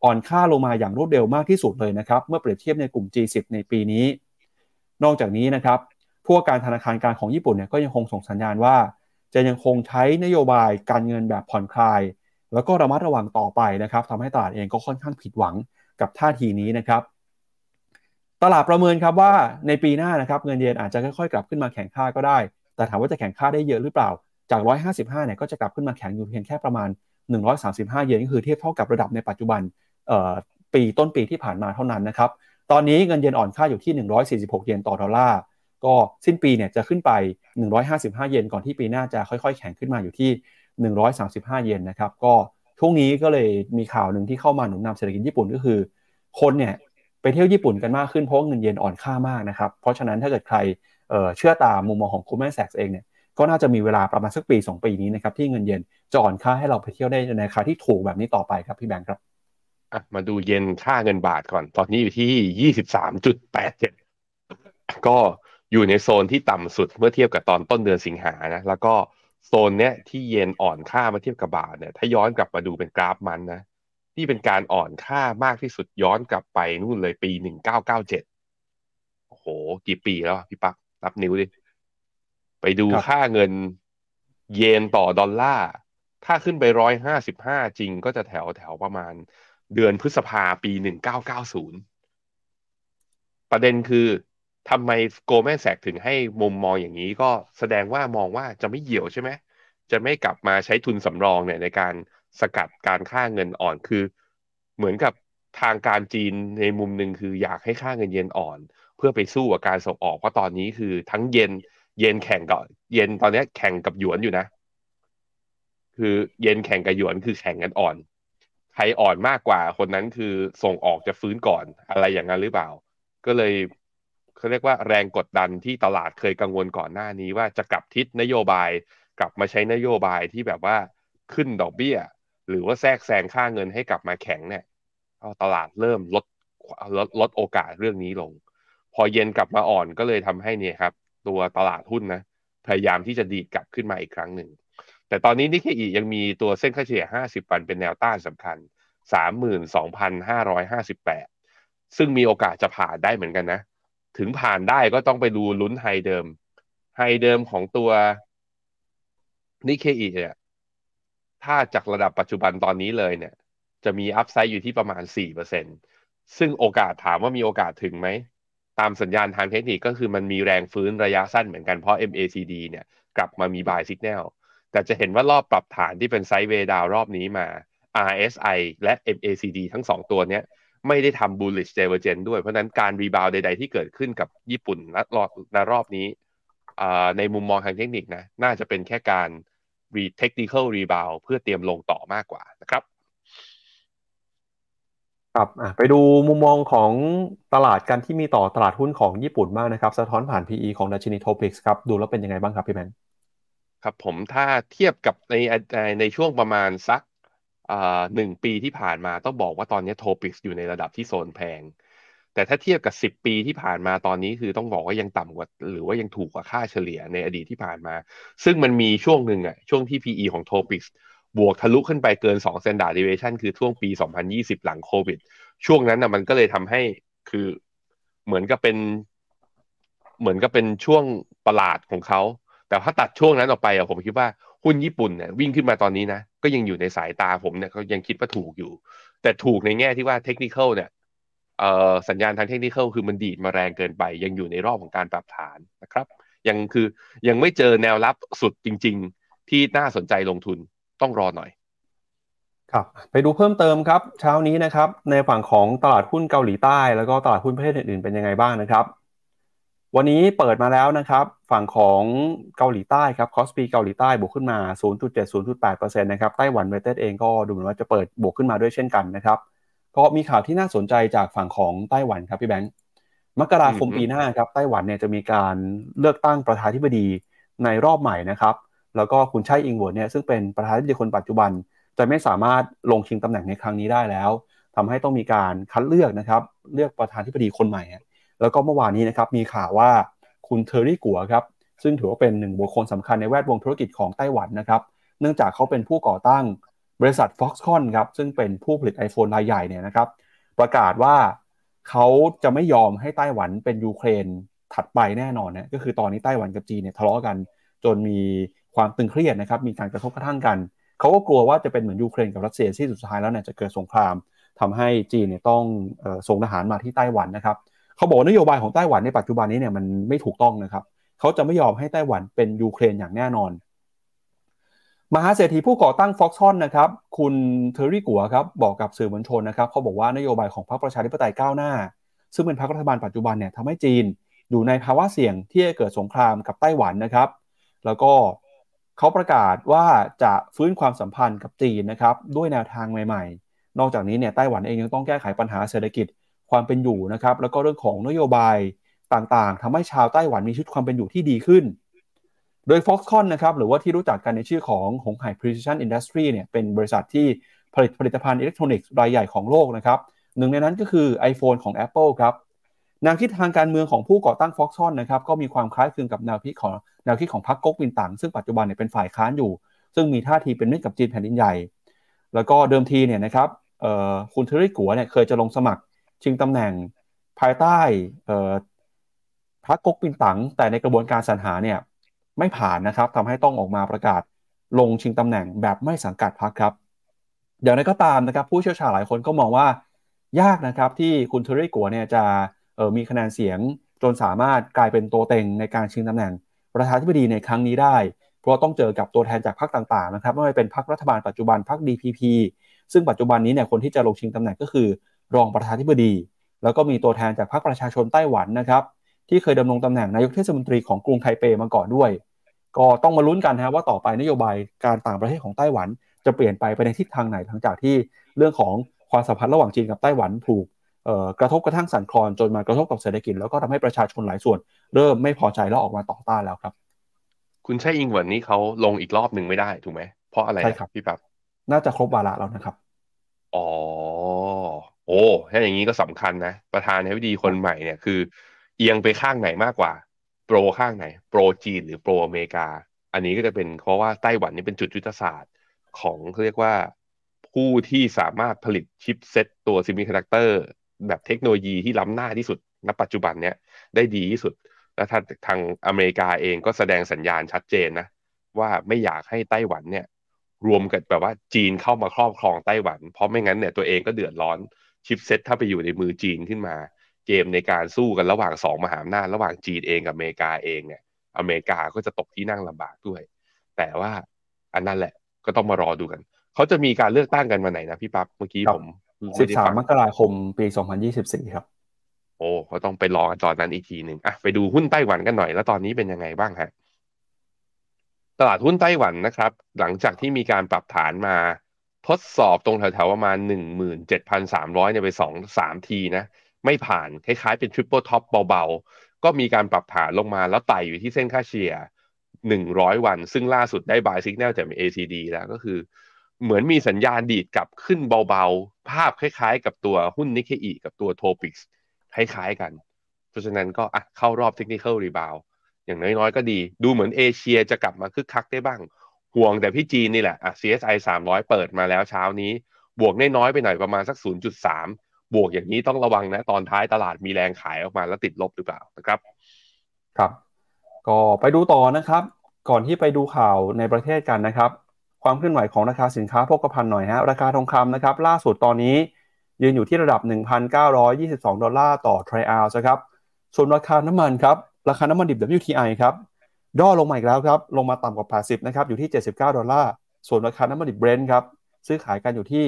Speaker 2: อ่อนค่าลงมาอย่างรวดเร็วมากที่สุดเลยนะครับเมื่อเปรียบเทียบในกลุ่ม G10 ในปีนี้ นอกจากนี้นะครับพวกการธนาคารกลางของญี่ปุ่นเนี่ยก็ยังคงส่งสัญญาณว่า จะยังคงใช้นโยบายการเงินแบบผ่อนคลาย แล้วก็ระมัดระวังต่อไปนะครับทำให้ตลาดเองก็ค่อนข้างผิดหวังกับท่าทีนี้นะครับตลาดประเมินครับว่าในปีหน้านะครับเงินเยนอาจจะค่อยๆ กลับขึ้นมาแข็งค่าก็ได้ แต่ถามว่าจะแข็งค่าได้เยอะหรือเปล่า จาก 155 เนี่ยก็จะกลับขึ้นมาแข็งอยู่เพียงแค่ประมาณ 135 เยนก็คือเทียบเท่ากับระดับในปัจจุบันปีต้นปีที่ผ่านมาเท่านั้นนะครับ ตอนนี้เงินเยนอ่อนค่าอยู่ที่ 146 เยนต่อดอลลาร์ ก็สิ้นปีเนี่ยจะขึ้นไป 155 เยนก่อนที่ปีหน้าจะค่อยๆ แข็งขึ้นมาอยู่ที่ 135 เยนนะครับก็ช่วงนี้ก็เลยมีข่าวหนึ่งที่เข้ามาหนุนนำเศรษฐกิจญี่ปุ่นก็คือ คนเนี่ยไปเที่ยวญี่ปุ่นกันมากขึ้นเพราะเงินเยนอ่อนค่ามากนะครับเพราะฉะนั้นถ้าเกิดใครเเชื่อตามมุมมองของ Goldman Sachs เองเนี่ยก็น่าจะมีเวลาประมาณสักปี 2 ปีนี้นะครับที่เงินเยนจะอ่อนค่าให้เราไปเที่ยวได้ในราคาที่ถูกแบบนี้ต่อไปครับพี่แบงค์ครับ
Speaker 3: มาดูเยนค่าเงินบาทก่อน ตอนนี้อยู่ที่23.87ก็อยู่ในโซนที่ต่ำสุดเมื่อเทียบกับตอนต้นเดือนสิงหานะแล้วก็ โซนเนี้ยที่เยนอ่อนค่ามาเทียบกับบาทเนี่ยถ้าย้อนกลับมาดูเป็นกราฟมันนะที่เป็นการอ่อนค่ามากที่สุดย้อนกลับไปนู่นเลยปีหนึ่งเก้าเก้าเจ็ดโอ้โห กี่ปีแล้วพี่ปักนับนิ้วดิ ไปดูค่าเงินเยนต่อดอลลาร์ ถ้าขึ้นไปร้อยห้าสิบห้าจริงก็จะแถวแถวประมาณ เดือนพฤษภาปีหนึ่งเก้าเก้าศูนย์ประเด็นคือ ทำไมโกลแมนแสกถึงให้มุมมองอย่างนี้ก็แสดงว่ามองว่าจะไม่เหี่ยวใช่ไหมจะไม่กลับมาใช้ทุนสำรองเนี่ยในการสกัดการค่าเงินอ่อนคือ เหมือนกับทางการจีนในมุมหนึ่งคืออยากให้ค่าเงินเยนอ่อน เพื่อไปสู้กับการส่งออกเพราะตอนนี้คือทั้งเยนเยนแข่งกับเยนตอนนี้แข่งกับหยวนอยู่นะ คือเยนแข่งกับหยวนคือแข่งกันอ่อนใครอ่อนมากกว่าคนนั้นคือส่งออกจะฟื้นก่อนอะไรอย่างนั้นหรือเปล่า ก็เลย เขาเรียกว่าแรงกดดันที่ตลาดเคยกังวลก่อนหน้านี้ว่าจะกลับทิศนโยบายกลับมาใช้นโยบายที่แบบว่าขึ้นดอกเบี้ย หรือว่าแทรกแซงค่าเงินให้กลับมาแข็งเนี่ยตลาดเริ่มลดลดลดโอกาสเรื่องนี้ลง พอเยนกลับมาอ่อนก็เลยทำให้เนี่ยครับ ตัวตลาดหุ้นนะพยายามที่จะดีดกลับขึ้นมาอีกครั้งหนึ่ง แต่ตอนนี้นิกเกอียังมีตัวเส้นค่าเฉลี่ย 50 วันเป็นแนวต้านสำคัญ 32,558 ซึ่งมีโอกาสจะผ่านได้เหมือนกันนะ ถึงผ่านได้ก็ต้องไปดูลุ้น high เดิม high เดิมของตัวนิเคอีเนี่ยถ้าจากระดับปัจจุบันตอนนี้เลยเนี่ย จะมี upside อยู่ที่ประมาณ 4%ซึ่งโอกาสถามว่ามีโอกาสถึงไหม ตามสัญญาณทางเทคนิคก็คือมันมีแรงฟื้นระยะสั้นเหมือนกันเพราะ MACD เนี่ยกลับมามี buy สัญญาณแต่จะเห็นว่ารอบปรับฐานที่เป็น sideway down รอบนี้มา RSI และ MACD ทั้งสองตัวเนี้ย ไม่ได้ทำ bullish divergence ด้วย เพราะนั้นการ rebound ใด ๆ ที่เกิดขึ้นกับญี่ปุ่นณรอบณรอบนี้ในมุมมองทางเทคนิคนะ น่าจะเป็นแค่การ re technical rebound เพื่อเตรียมลงต่อมากกว่านะครับ
Speaker 2: ครับไปดูมุมมองของตลาดกันที่มีต่อตลาดหุ้นของญี่ปุ่นมากนะครับ สะท้อนผ่าน PE ของดัชนีโทปิกส์ครับ ดูแล้วเป็นยังไงบ้างครับพี่แมน
Speaker 3: ครับผมถ้าเทียบกับในในช่วงประมาณสัก หนึ่งปีที่ผ่านมาต้องบอกว่าตอนนี้โทปิกส์อยู่ในระดับที่โซนแพง แต่ถ้าเทียบกับ10ปีที่ผ่านมาตอนนี้คือต้องบอกว่ายังต่ำกว่า หรือว่ายังถูกกว่าค่าเฉลี่ยในอดีตที่ผ่านมา ซึ่งมันมีช่วงหนึ่งอะช่วงที่ PE ของโทปิกส์บวกทะลุขึ้นไปเกิน2 standard deviation คือช่วงปี 2020 หลังโควิด ช่วงนั้นนะมันก็เลยทำให้คือเหมือนกับเป็น เหมือนกับเป็นช่วงประหลาดของเขา แต่ถ้าตัดช่วงนั้นออกไปอะผมคิดว่า หุ้นญี่ปุ่นเนี่ยวิ่งขึ้นมาตอนนี้นะ ก็ยังอยู่ในสายตาผมเนี่ยก็ยังคิดว่าถูกอยู่ แต่ถูกในแง่ที่ว่าเทคนิคเนี่ยเอ่อสัญญาณทางเทคนิคคือมันดีดมาแรงเกินไป ยังอยู่ในรอบของการปรับฐานนะครับ ยังคือยังไม่เจอแนวรับสุดจริง ๆ ที่น่าสนใจลงทุนต้องรอหน่อย
Speaker 2: ครับไปดูเพิ่มเติมครับ เช้านี้นะครับในฝั่งของตลาดหุ้นเกาหลีใต้ แล้วก็ตลาดหุ้นประเทศอื่นๆเป็นยังไงบ้างนะครับ วันนี้เปิดมาแล้วนะครับฝั่งของเกาหลีใต้ครับคอสปีเกาหลีใต้บวกขึ้นมา 0.7-0.8%นะครับไต้หวันเวทเองก็ดูเหมือนว่าจะเปิดบวกขึ้นมาด้วยเช่นกันนะครับก็มีข่าวที่น่าสนใจจากฝั่งของไต้หวันครับพี่แบงค์มกราคมปีหน้าครับไต้หวันเนี่ยจะมีการเลือกตั้งประธานธิบดีในรอบใหม่นะครับแล้วก็คุณชัยอิงหวนเนี่ยซึ่งเป็นประธานาธิบดีคนปัจจุบัน จะไม่สามารถลงชิงตำแหน่งในครั้งนี้ได้แล้วทำให้ต้องมีการคัดเลือกนะครับเลือกประธานาธิบดีคนใหม่ แล้วก็เมื่อวานนี้นะครับมีข่าวว่าคุณเทอร์รี่กัวครับซึ่งถือว่าเป็นหนึ่งบุคคลสำคัญในแวดวงธุรกิจของไต้หวันนะครับเนื่องจากเขาเป็นผู้ก่อตั้งบริษัท Foxconn ครับซึ่งเป็นผู้ผลิต iPhone รายใหญ่เนี่ยนะครับประกาศว่าเขาจะไม่ยอมให้ไต้หวันเป็นยูเครนถัดไปแน่นอนนะก็คือตอนนี้ไต้หวันกับจีนเนี่ยทะเลาะกัน จนมีความตึงเครียดนะครับมีการกระทบกระทั่งกัน เขาก็กลัวว่าจะเป็นเหมือนยูเครนกับรัสเซียที่สุดท้ายแล้วเนี่ยจะเกิดสงครามทำให้จีนเนี่ยต้องส่งทหารมาที่ไต้หวันนะครับ เขาบอกนโยบายของไต้หวันในปัจจุบันนี้เนี่ยมันไม่ถูกต้องนะครับเขาจะไม่ยอมให้ไต้หวันเป็นยูเครนอย่างแน่นอน มหาเศรษฐีผู้ก่อตั้ง Foxconn นะครับ คุณเทอร์รี่กัวครับบอกกับสื่อมวลชนนะครับเขาบอกว่านโยบายของพรรคประชาธิปไตยก้าวหน้า ซึ่งเป็นพรรครัฐบาลปัจจุบันเนี่ยทำให้จีนอยู่ในภาวะเสี่ยงที่จะเกิดสงครามกับไต้หวันนะครับ แล้วก็เขาประกาศว่าจะฟื้นความสัมพันธ์กับจีนนะครับด้วยแนวทางใหม่ ๆ นอกจากนี้เนี่ยไต้หวันเองยังต้องแก้ไขปัญหาเศรษฐกิจ ความเป็นอยู่นะครับ แล้วก็เรื่องของนโยบายต่างๆทำให้ชาวไต้หวันมีชีวิตความเป็นอยู่ที่ดีขึ้น โดย Foxconn นะครับหรือว่าที่รู้จักกันในชื่อของหงไห Precision Industry เนี่ยเป็นบริษัทที่ผลิตผลิตภัณฑ์อิเล็กทรอนิกส์รายใหญ่ของโลกนะครับหนึ่งในนั้นก็คือ iPhone ของ Apple ครับแนวคิดทางการเมืองของผู้ก่อตั้ง Foxconn นะครับก็มีความคล้ายคลึงกับแนวคิดของแนวคิดของพรรคก๊กมินตั๋งซึ่งปัจจุบันเนี่ยเป็นฝ่ายค้านอยู่ ซึ่งมีท่าทีเป็นมิตรกับจีนแผ่นดินใหญ่ แล้วก็เดิมทีเนี่ยนะครับคุณเทอรี่กัวเนี่ยเคยจะลงสมัคร ชิงตำแหน่งภายใต้พรรคก๊กมินตัง แต่ในกระบวนการสรรหาเนี่ยไม่ผ่านนะครับทำให้ต้องออกมาประกาศลงชิงตำแหน่งแบบไม่สังกัดพรรคครับ อย่างไรก็ตามนะครับ ผู้เชี่ยวชาญหลายคนก็มองว่ายากนะครับที่คุณเทอรี่กัวเนี่ยจะมีคะแนนเสียงจนสามารถกลายเป็นตัวเต็งในการชิงตำแหน่งประธานาธิบดีในครั้งนี้ได้ เพราะต้องเจอกับตัวแทนจากพรรคต่างๆนะครับไม่ว่าเป็นพรรครัฐบาลปัจจุบันพรรค DPP ซึ่งปัจจุบันนี้เนี่ยคนที่จะลงชิงตำแหน่งก็คือ รองประธานาธิบดี แล้วก็มีตัวแทนจากพรรคประชาชนไต้หวันนะครับที่เคยดำรงตำแหน่งนายกเทศมนตรีของกรุงไทเปมาก่อนด้วย ก็ต้องมาลุ้นกันนะว่าต่อไปนโยบายการต่างประเทศของไต้หวัน จะเปลี่ยนไปไปในทิศทางไหนหลังจากที่เรื่องของความสัมพันธ์ระหว่างจีนกับไต้หวันถูกกระทบกระทั่งสั่นคลอนจนมากระทบกับเศรษฐกิจแล้วก็ทำให้ประชาชนหลายส่วน เริ่มไม่พอใจแล้วออกมาต่อต้านแล้วครับ
Speaker 3: คุณไช่อิงเหวินนี้เขาลงอีกรอบหนึ่งไม่ได้ถูกไหมเพราะอะไร
Speaker 2: ใช่ครับ
Speaker 3: พี่ปั๊บ
Speaker 2: น่าจะครบวาระแล้วนะครับ
Speaker 3: อ๋อ โอ้ถ้าอย่างนี้ก็สำคัญนะ ประธานาธิบดีคนใหม่เนี่ยคือ เอียงไปข้างไหนมากกว่า pro ข้างไหน pro จีนหรือ pro อเมริกา อันนี้ก็จะเป็นเพราะว่าไต้หวันนี่เป็นจุดยุทธศาสตร์ของเขาเรียกว่าผู้ที่สามารถผลิต chipset ตัว semiconductorแบบเทคโนโลยีที่ล้ำหน้าที่สุดณปัจจุบันเนี้ยได้ดีที่สุด และทาทางอเมริกาเองก็แสดงสัญญาณชัดเจนนะ ว่าไม่อยากให้ไต้หวันเนี่ย รวมกันแบบว่าจีนเข้ามาครอบครองไต้หวัน เพราะไม่งั้นเนี่ยตัวเองก็เดือดร้อน ชิปเซ็ตถ้าไปอยู่ในมือจีนขึ้นมา เกมในการสู้กันระหว่างสองมหาอำนาจระหว่างจีนเองกับอเมริกาเองเนี่ย อเมริกาก็จะตกที่นั่งลำบากด้วย แต่ว่าอันนั้นแหละก็ต้องมารอดูกัน เขาจะมีการเลือกตั้งกันวันไหนนะพี่ปั๊บเมื่อกี้ผม
Speaker 2: สิบสามมกราคมปีสองพันยี่สิบสี่ครับ
Speaker 3: โอ้ก็ต้องไปรอกันตอนนั้นอีกทีหนึ่งอะไปดูหุ้นไต้หวันกันหน่อย แล้วตอนนี้เป็นยังไงบ้างฮะตลาดหุ้นไต้หวันนะครับ หลังจากที่มีการปรับฐานมา ทดสอบตรงแถวๆประมาณหนึ่งหมื่นเจ็ดพันสามร้อยเนี่ยไปสองสามทีนะ ไม่ผ่านคล้ายๆเป็น triple top เบาๆ ก็มีการปรับฐานลงมาแล้วไต่อยู่ที่เส้นค่าเฉลี่ยหนึ่งร้อยวัน ซึ่งล่าสุดได้บายสัญญาณจาก ACD แล้วก็คือ เหมือนมีสัญญาณดีดกลับขึ้นเบาๆ ภาพคล้ายๆ กับตัวหุ้นนิเคอีกับตัว TOPIX คล้ายๆกัน เพราะฉะนั้นก็อะเข้ารอบ technical rebound อย่างน้อยๆ ก็ดี ดูเหมือนเอเชียจะกลับมาคึกคักได้บ้าง ห่วงแต่พี่จีนนี่แหละอะ CSI 300 เปิดมาแล้วเช้านี้ บวกน้อยไปหน่อยประมาณสัก 0.3 บวกอย่างนี้ต้องระวังนะ ตอนท้ายตลาดมีแรงขายออกมาแล้วติดลบหรือเปล่านะครับ
Speaker 2: ครับ ก็ไปดูต่อนะครับ ก่อนที่ไปดูข่าวในประเทศกันนะครับ ความเคลื่อนไหวของราคาสินค้าโภคภัณฑ์หน่อยฮะราคาทองคำนะครับ ล่าสุดตอนนี้ยืนอยู่ที่ระดับ 1,922 ดอลลาร์ต่อทรอยออนซ์นะครับส่วนราคาน้ำมันครับราคาน้ำมันดิบ WTI ครับ ย่อลงมาอีกแล้วครับ ลงมาต่ำกว่า 80 นะครับ อยู่ที่ 79 ดอลลาร์ ส่วนราคาน้ำมันดิบเบรนท์ครับ ซื้อขายกันอยู่ที่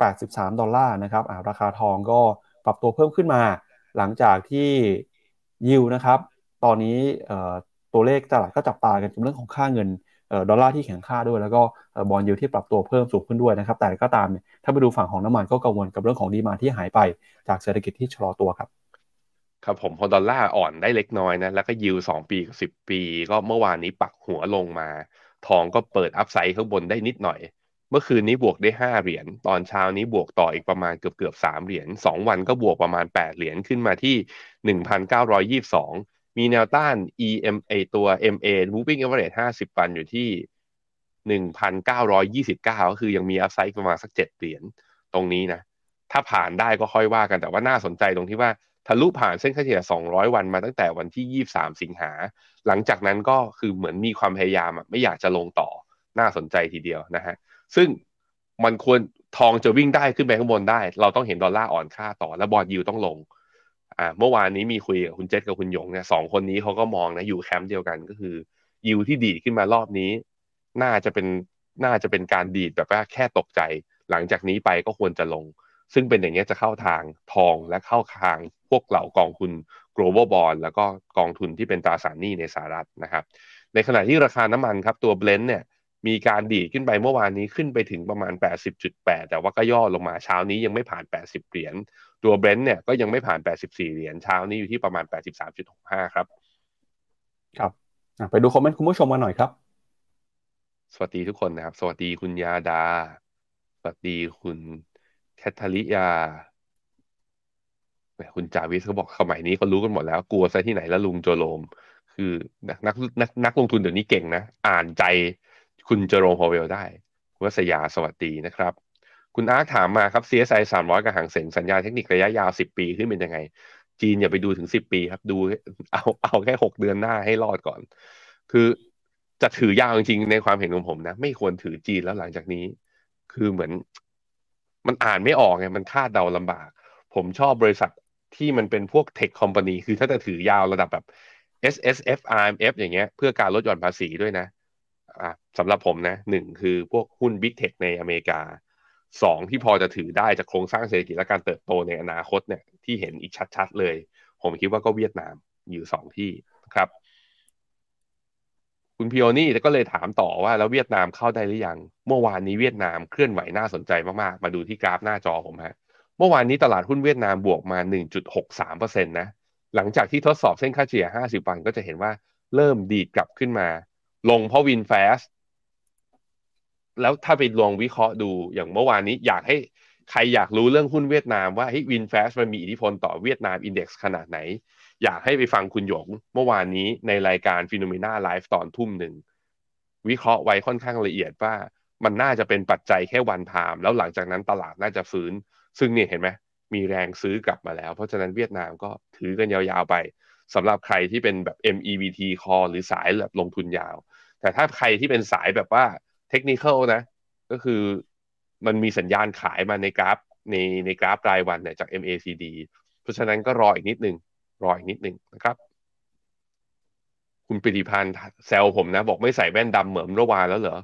Speaker 2: 83 ดอลลาร์นะครับราคาทองก็ปรับตัวเพิ่มขึ้นมา หลังจากที่ยิวนะครับ ตอนนี้ตัวเลขตลาดก็จับตากันเรื่องของค่าเงินดอลลาร์ที่แข็งค่าด้วย แล้วก็บอลยิวที่ปรับตัวเพิ่มสูงขึ้นด้วยนะครับ แต่ก็ตามถ้าไปดูฝั่งของน้ำมันก็กังวลกับเรื่องของดีมาที่หายไปจากเศรษฐกิจที่ชะลอตัวครับ
Speaker 3: ครับผมพอดอลลาร์อ่อนได้เล็กน้อยนะ แล้วก็ยิวสองปีกับสิบปี ก็เมื่อวานนี้ปักหัวลงมา ทองก็เปิดอัพไซด์ข้างบนได้นิดหน่อย เมื่อคืนนี้บวกได้ห้าเหรียญตอนเช้านี้บวกต่ออีกประมาณเกือบเกือบสามเหรียญสองวันก็บวกประมาณแปดเหรียญขึ้นมาที่หนึ่งพันเก้าร้อยยี่สองมีแนวต้าน EMA ตัว MA Moving Average ห้าสิบวันอยู่ที่หนึ่งพันเก้าร้อยยี่สิบเก้าก็คือยังมีอัพไซด์ประมาณสักเจ็ดเหรียญตรงนี้นะ ถ้าผ่านได้ก็ค่อยว่ากันแต่ว่าน่าสนใจตรงที่ว่า ทะลุผ่านเส้นค่าเฉลี่ย 200 วันมาตั้งแต่วันที่ 23 สิงหา หลังจากนั้นก็คือเหมือนมีความพยายามไม่อยากจะลงต่อน่าสนใจทีเดียวนะฮะ ซึ่งมันควรทองจะวิ่งได้ขึ้นไปข้างบนได้ เราต้องเห็นดอลลาร์อ่อนค่าต่อ และบอลยูต้องลง อ่า เมื่อวานนี้มีคุยกับคุณเจษกับคุณหยงเนี่ยสองคนนี้เขาก็มองนะอยู่แคมป์เดียวกันก็คือยูที่ดีขึ้นมารอบนี้ น่าจะเป็นน่าจะเป็นการดีดแบบว่าแค่ตกใจ หลังจากนี้ไปก็ควรจะลง ซึ่งเป็นอย่างนี้จะเข้าทางทองและเข้าทางพวกเหล่ากองทุน global bond แล้วก็กองทุนที่เป็นตราสารหนี้ในสหรัฐนะครับ ในขณะที่ราคาน้ำมันครับตัวเบรนท์เนี่ยมีการดีดขึ้นไปเมื่อวานนี้ขึ้นไปถึงประมาณ 80.8 แต่ว่าก็ย่อลงมาเช้านี้ยังไม่ผ่าน 80 เหรียญตัวเบรนท์เนี่ยก็ยังไม่ผ่าน 84 เหรียญเช้านี้อยู่ที่ประมาณ 83.65 ครับ
Speaker 2: ครับไปดูคอมเมนต์คุณผู้ชมมาหน่อยครับ
Speaker 3: สวัสดีทุกคนนะครับ สวัสดีคุณยาดา สวัสดีคุณ แคทริยาคุณจาวิสเขาบอกสมัยนี้เขารู้กันหมดแล้ว กลัวซะที่ไหนแล้วลุงโจโรม คือนักนักนักนักลงทุนเดี๋ยวนี้เก่งนะ อ่านใจคุณเจโรมพอเวลได้วัสยาสวัสดีนะครับ คุณอาร์คถามมาครับ CSI 300 กับหางเสงสัญญาเทคนิคระยะยาว 10 ปีขึ้นเป็นยังไง จีนอย่าไปดูถึง 10 ปีครับ ดูเอาเอาแค่ 6 เดือนหน้าให้รอดก่อน คือจะถือยาวจริงๆในความเห็นของผมนะ ไม่ควรถือจีนแล้วหลังจากนี้ คือเหมือน มันอ่านไม่ออกไงมันคาดเดาลำบาก ผมชอบบริษัทที่มันเป็นพวกเทคคอมพานีคือถ้าจะถือยาวระดับแบบ S S F R M F อย่างเงี้ย เพื่อการลดหย่อนภาษีด้วยนะอ่าสำหรับผมนะหนึ่งคือพวกหุ้นบิ๊กเทคในอเมริกาสองที่พอจะถือได้จากโครงสร้างเศรษฐกิจและการเติบโตในอนาคตเนี่ยที่เห็นอีกชัดๆเลย ผมคิดว่าก็เวียดนามอยู่สองที่ คุณพิโอนี่ก็เลยถามต่อว่าแล้วเวียดนามเข้าได้หรือยัง เมื่อวานนี้เวียดนามเคลื่อนไหวน่าสนใจมาก ๆ มาดูที่กราฟหน้าจอผมฮะ เมื่อวานนี้ตลาดหุ้นเวียดนามบวกมา 1.63%นะ หลังจากที่ทดสอบเส้นค่าเฉลี่ย 50 วันก็จะเห็นว่าเริ่มดีดกลับขึ้นมา ลงเพราะ VinFast แล้วถ้าไปลองวิเคราะห์ดูอย่างเมื่อวานนี้อยากให้ใครอยากรู้เรื่องหุ้นเวียดนามว่าไอ้ VinFast มันมีอิทธิพลต่อเวียดนาม Index ขนาดไหน อยากให้ไปฟังคุณหยงเมื่อวานนี้ในรายการ FINNOMENA Live ตอนทุ่มหนึ่ง วิเคราะห์ไว้ค่อนข้างละเอียดว่า มันน่าจะเป็นปัจจัยแค่วันไทม์แล้วหลังจากนั้นตลาดน่าจะฟื้น ซึ่งเนี่ยเห็นไหมมีแรงซื้อกลับมาแล้ว เพราะฉะนั้นเวียดนามก็ถือกันยาวๆไปสำหรับใครที่เป็นแบบ MEVT call หรือสายแบบลงทุนยาว แต่ถ้าใครที่เป็นสายแบบว่าเทคนิคนะ ก็คือมันมีสัญญาณขายมาในกราฟในในกราฟรายวันเนี่ยจาก MACD เพราะฉะนั้นก็รออีกนิดนึง รออีกนิดหนึ่งนะครับ คุณปิติพันธ์แซวผมนะ บอกไม่ใส่แว่นดำเหมือนเมื่อวานแล้วเหรอ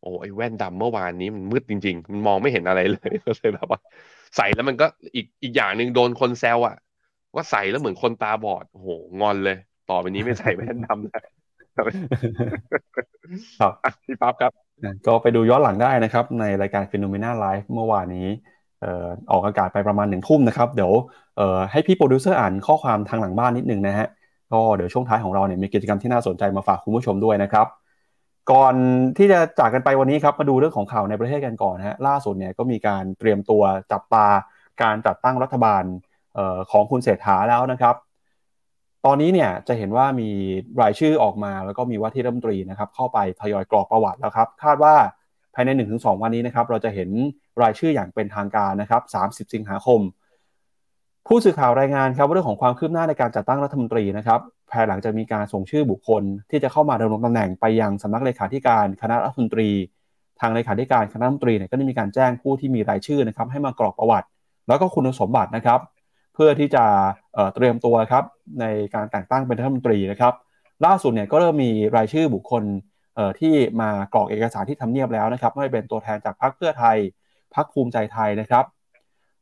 Speaker 3: โอ้ไอ้แว่นดำเมื่อวานนี้มันมืดจริง ๆ มันมองไม่เห็นอะไรเลยก็เลยแบบว่า ใส่แล้วมันก็อีกอีกอย่างหนึ่งโดนคนแซวอะว่าใส่แล้วเหมือนคนตาบอดโอ้โหงอนเลย ต่อไปนี้ไม่ใส่แว่นดำแล้ว
Speaker 2: ครับ
Speaker 3: อะพี่ปั๊บครับ
Speaker 2: ก็ไปดูย้อนหลังได้นะครับ ในรายการ p h e n o m e n a Live เมื่อวานนี้เออกอากาศไปประมาณหนึ่งทุ่มนะครับ เดี๋ยวให้พี่โปรดิวเซอร์อ่านข้อความทางหลังบ้านนิดนึงนะฮะก็เดี๋ยวช่วงท้ายของเราเนี่ยมีกิจกรรมที่น่าสนใจมาฝากคุณผู้ชมด้วยนะครับ ก่อนที่จะจากกันไปวันนี้ครับมาดูเรื่องของข่าวในประเทศกันก่อนนะฮะล่าสุดเนี่ยก็มีการเตรียมตัวจับตาการจัดตั้งรัฐบาลออของคุณเศรษฐาแล้วนะครับ ตอนนี้เนี่ยจะเห็นว่ามีรายชื่อออกมาแล้วก็มีว่าที่รัฐมนตรีนะครับเข้าไปทยอยกรอกประวัติแล้วครับ คาดว่าภายใน 1-2 วันนี้นะครับเราจะเห็น รายชื่ออย่างเป็นทางการนะครับ 30 สิงหาคม ผู้สื่อข่าวรายงานครับว่าเรื่องของความคืบหน้าในการจัดตั้งรัฐมนตรีนะครับภายหลังจากมีการส่งชื่อบุคคล ที่จะเข้ามาดำรงตำแหน่งไปยังสำนักเลขาธิการคณะรัฐมนตรี ทางเลขาธิการคณะรัฐมนตรีเนี่ยก็ได้มีการแจ้งผู้ที่มีรายชื่อนะครับให้มากรอกประวัติ แล้วก็คุณสมบัตินะครับ เพื่อที่จะเเตรียมตัวครับในการแต่งตั้งเป็นรัฐมนตรีนะครับ ล่าสุดเนี่ยก็เริ่มมีรายชื่อบุคคลที่มากรอกเอกสารที่ทำเนียบแล้วนะครับไม่ว่าเป็นตัวแทนจากพรรคเพื่อไทย พรรคภูมิใจไทยนะครับ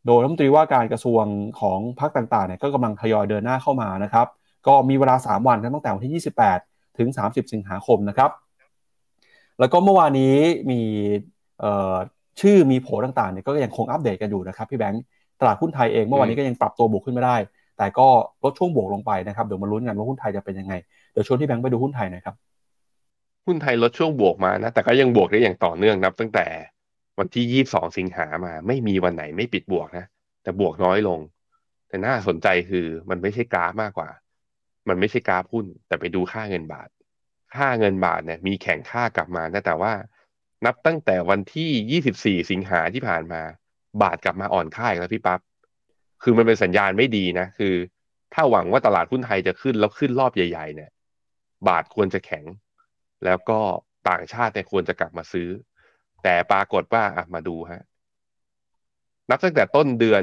Speaker 2: โดยรัฐมนตรีว่าการกระทรวงของพรรคต่างๆเนี่ยก็กำลังทยอยเดินหน้าเข้ามานะครับ ก็มีเวลา 3 วันตั้งแต่วันที่ 28 ถึง 30 สิงหาคมนะครับ แล้วก็เมื่อวานนี้มีชื่อมีโผต่างๆเนี่ยก็ยังคงอัปเดตกันอยู่นะครับพี่แบงค์ตลาดหุ้นไทยเองเมื่อวานนี้ก็ยังปรับตัวบวกขึ้นไม่ได้ แต่ก็ลดช่วงบวกลงไปนะครับเดี๋ยวมาลุ้นกันว่าหุ้นไทยจะเป็นยังไงเดี๋ยวชวนที่แบงค์ไปดูหุ้นไทยนะครับ
Speaker 3: หุ้นไทยลดช่วงบวกมานะแต่ก็ยังบวกได้อย่างต่อเนื่องนับตั้งแต่ วันที่ยี่สองสิงหามา ไม่มีวันไหนไม่ปิดบวกนะ แต่บวกน้อยลง แต่น่าสนใจคือมันไม่ใช่กราฟมากกว่า มันไม่ใช่กราฟหุ้น แต่ไปดูค่าเงินบาท ค่าเงินบาทเนี่ยมีแข่งค่ากลับมานะแต่ว่านับตั้งแต่วันที่ยี่สิบสี่สิงหาที่ผ่านมา บาทกลับมาอ่อนค่าอีกแล้วพี่ปับ๊บคือมันเป็นสัญญาณไม่ดีนะ คือ ถ้าหวังว่าตลาดหุ้นไทยจะขึ้นแล้วขึ้นรอบใหญ่ๆเนี่ย บาทควรจะแข็ง แล้วก็ต่างชาติเนี่ยควรจะกลับมาซื้อ แต่ปรากฏว่าอะมาดูฮะ นับตั้งแต่ต้นเดือน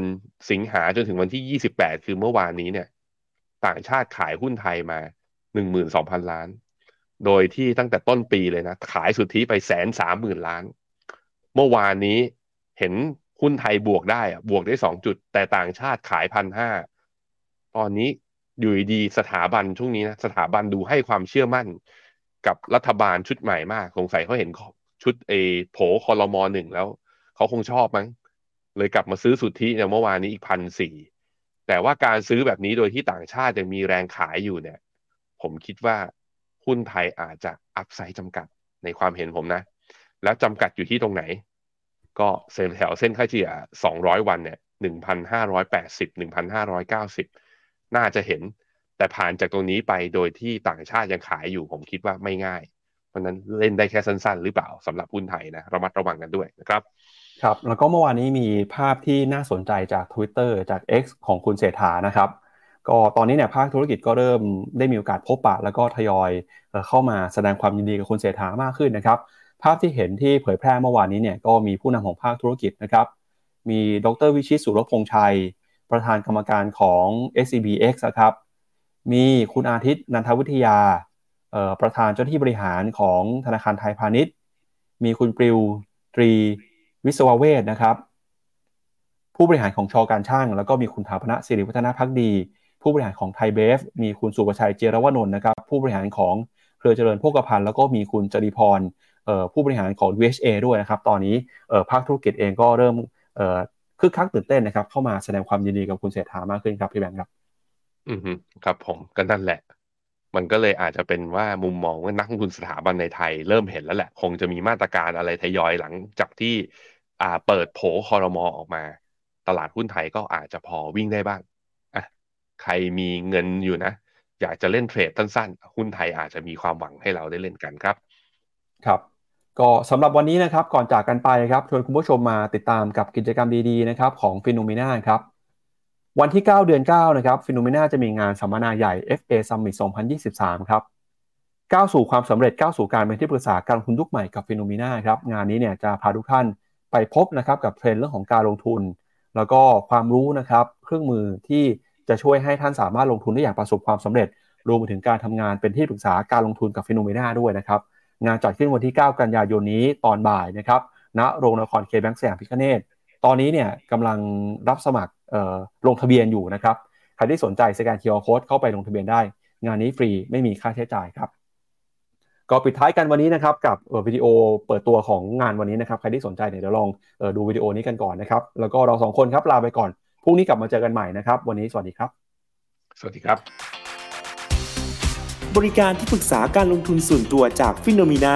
Speaker 3: สิงหาจนถึงวันที่ 28 คือเมื่อวานนี้เนี่ย ต่างชาติขายหุ้นไทยมา 12,000 ล้าน โดยที่ตั้งแต่ต้นปีเลยนะ ขายสุทธิไปแสนสามหมื่นล้าน เมื่อวานนี้เห็นหุ้นไทยบวกได้บวกได้สองจุด แต่ต่างชาติขายพันห้าตอนนี้อยู่ดีสถาบันช่วงนี้นะสถาบันดูให้ความเชื่อมั่นกับรัฐบาลชุดใหม่มากสงสัยเขาเห็น ชุดเอโผคอรมอหนึ่งแล้ว เขาคงชอบมั้ง เลยกลับมาซื้อสุทธิเนี่ยเมื่อวานนี้อีกพันสี่แต่ว่าการซื้อแบบนี้โดยที่ต่างชาติยังมีแรงขายอยู่เนี่ย ผมคิดว่าหุ้นไทยอาจจะอัพไซด์จำกัดในความเห็นผมนะ แล้วจำกัดอยู่ที่ตรงไหน ก็เส้นแถวเส้นค่าเฉลี่ย200 วันเนี่ย1,580 1,590 น่าจะเห็น แต่ผ่านจากตรงนี้ไปโดยที่ต่างชาติยังขายอยู่ ผมคิดว่าไม่ง่าย เพราะนั้นเล่นได้แค่สั้นๆ หรือเปล่าสำหรับหุ้นไทยนะระมัดระวังกันด้วยนะครับ
Speaker 2: ครับแล้วก็เมื่อวานนี้มีภาพที่น่าสนใจจาก Twitter จาก X ของคุณเศรษฐานะครับก็ตอนนี้เนี่ยภาคธุรกิจก็เริ่มได้มีโอกาสพบปะ แล้วก็ทยอยเข้ามาแสดงความยินดีกับคุณเศรษฐามากขึ้นนะครับภาพที่เห็นที่เผยแพร่เมื่อวานนี้เนี่ยก็มีผู้นำของภาคธุรกิจนะครับมีดรวิชิตสุรพงษ์ชัย ประธานกรรมการของ SCBX นะครับมีคุณอาทิตย์นันทวิทยา ประธานเจ้าที่บริหารของธนาคารไทยพาณิชย์ มีคุณปริวตรีวิศวเวศนะครับ ผู้บริหารของชอการช่าง แล้วก็มีคุณถาพนะสิริวัฒนาพักดี ผู้บริหารของไทยเบฟ มีคุณสุประชัยเจรวนนท์นะครับ ผู้บริหารของเครือเจริญโภคภัณฑ์แล้วก็มีคุณจริพรผู้บริหารของ VHA ด้วยนะครับ ตอนนี้ภาคธุรกิจเองก็เริ่มคึกคักตื่นเต้นนะครับ เข้ามาแสดงความยินดีกับคุณเศรษฐามากขึ้นครับพี่แบงค์ครับ
Speaker 3: อืมครับผมก็นั่นแหละ มันก็เลยอาจจะเป็นว่ามุมมองว่านักลงทุนสถาบันในไทยเริ่มเห็นแล้วแหละ คงจะมีมาตรการอะไรทยอยหลังจากที่อ่าเปิดโผคอรมอออกมา ตลาดหุ้นไทยก็อาจจะพอวิ่งได้บ้างอะใครมีเงินอยู่นะ อยากจะเล่น trade สั้นๆ หุ้นไทยอาจจะมีความหวังให้เราได้เล่นกันครับ
Speaker 2: ครับก็สำหรับวันนี้นะครับก่อนจากกันไปครับชวนคุณผู้ชมมาติดตามกับกิจกรรมดีๆนะครับของ FINNOMENA ครับ วันที่ 9 เดือน 9 นะครับ FINNOMENA จะมีงานสัมมนาใหญ่ FA Summit 2023 ครับก้าวสู่ความสำเร็จก้าวสู่การเป็นที่ปรึกษาการลงทุนยุคใหม่กับ FINNOMENA ครับงานนี้เนี่ยจะพาทุกท่านไปพบนะครับกับเทรนด์เรื่องของการลงทุน แล้วก็ความรู้นะครับเครื่องมือที่จะช่วยให้ท่านสามารถลงทุนได้อย่างประสบความสำเร็จ รวมไปถึงการทำงานเป็นที่ปรึกษาการลงทุนกับ FINNOMENA ด้วยนะครับงานจัดขึ้นวันที่ 9 กันยายนนี้ตอนบ่ายนะครับณโรงละคร KBank สยามพิฆเนศ ตอนนี้เนี่ยกำลังรับสมัครลงทะเบียนอยู่นะครับ ใครที่สนใจสแกน QR code เข้าไปลงทะเบียนได้ งานนี้ฟรีไม่มีค่าใช้จ่ายครับ ก็ปิดท้ายกันวันนี้นะครับ กับวิดีโอเปิดตัวของงานวันนี้นะครับ ใครที่สนใจเนี่ยเดี๋ยวลองออดูวิดีโอนี้กันก่อนนะครับ แล้วก็เราสองคนครับลาไปก่อนพรุ่งนี้กลับมาเจอกันใหม่นะครับ วันนี้สวัสดีครับ
Speaker 3: สวัสดีครับ
Speaker 4: บริการที่ปรึกษาการลงทุนส่วนตัวจาก FINNOMENA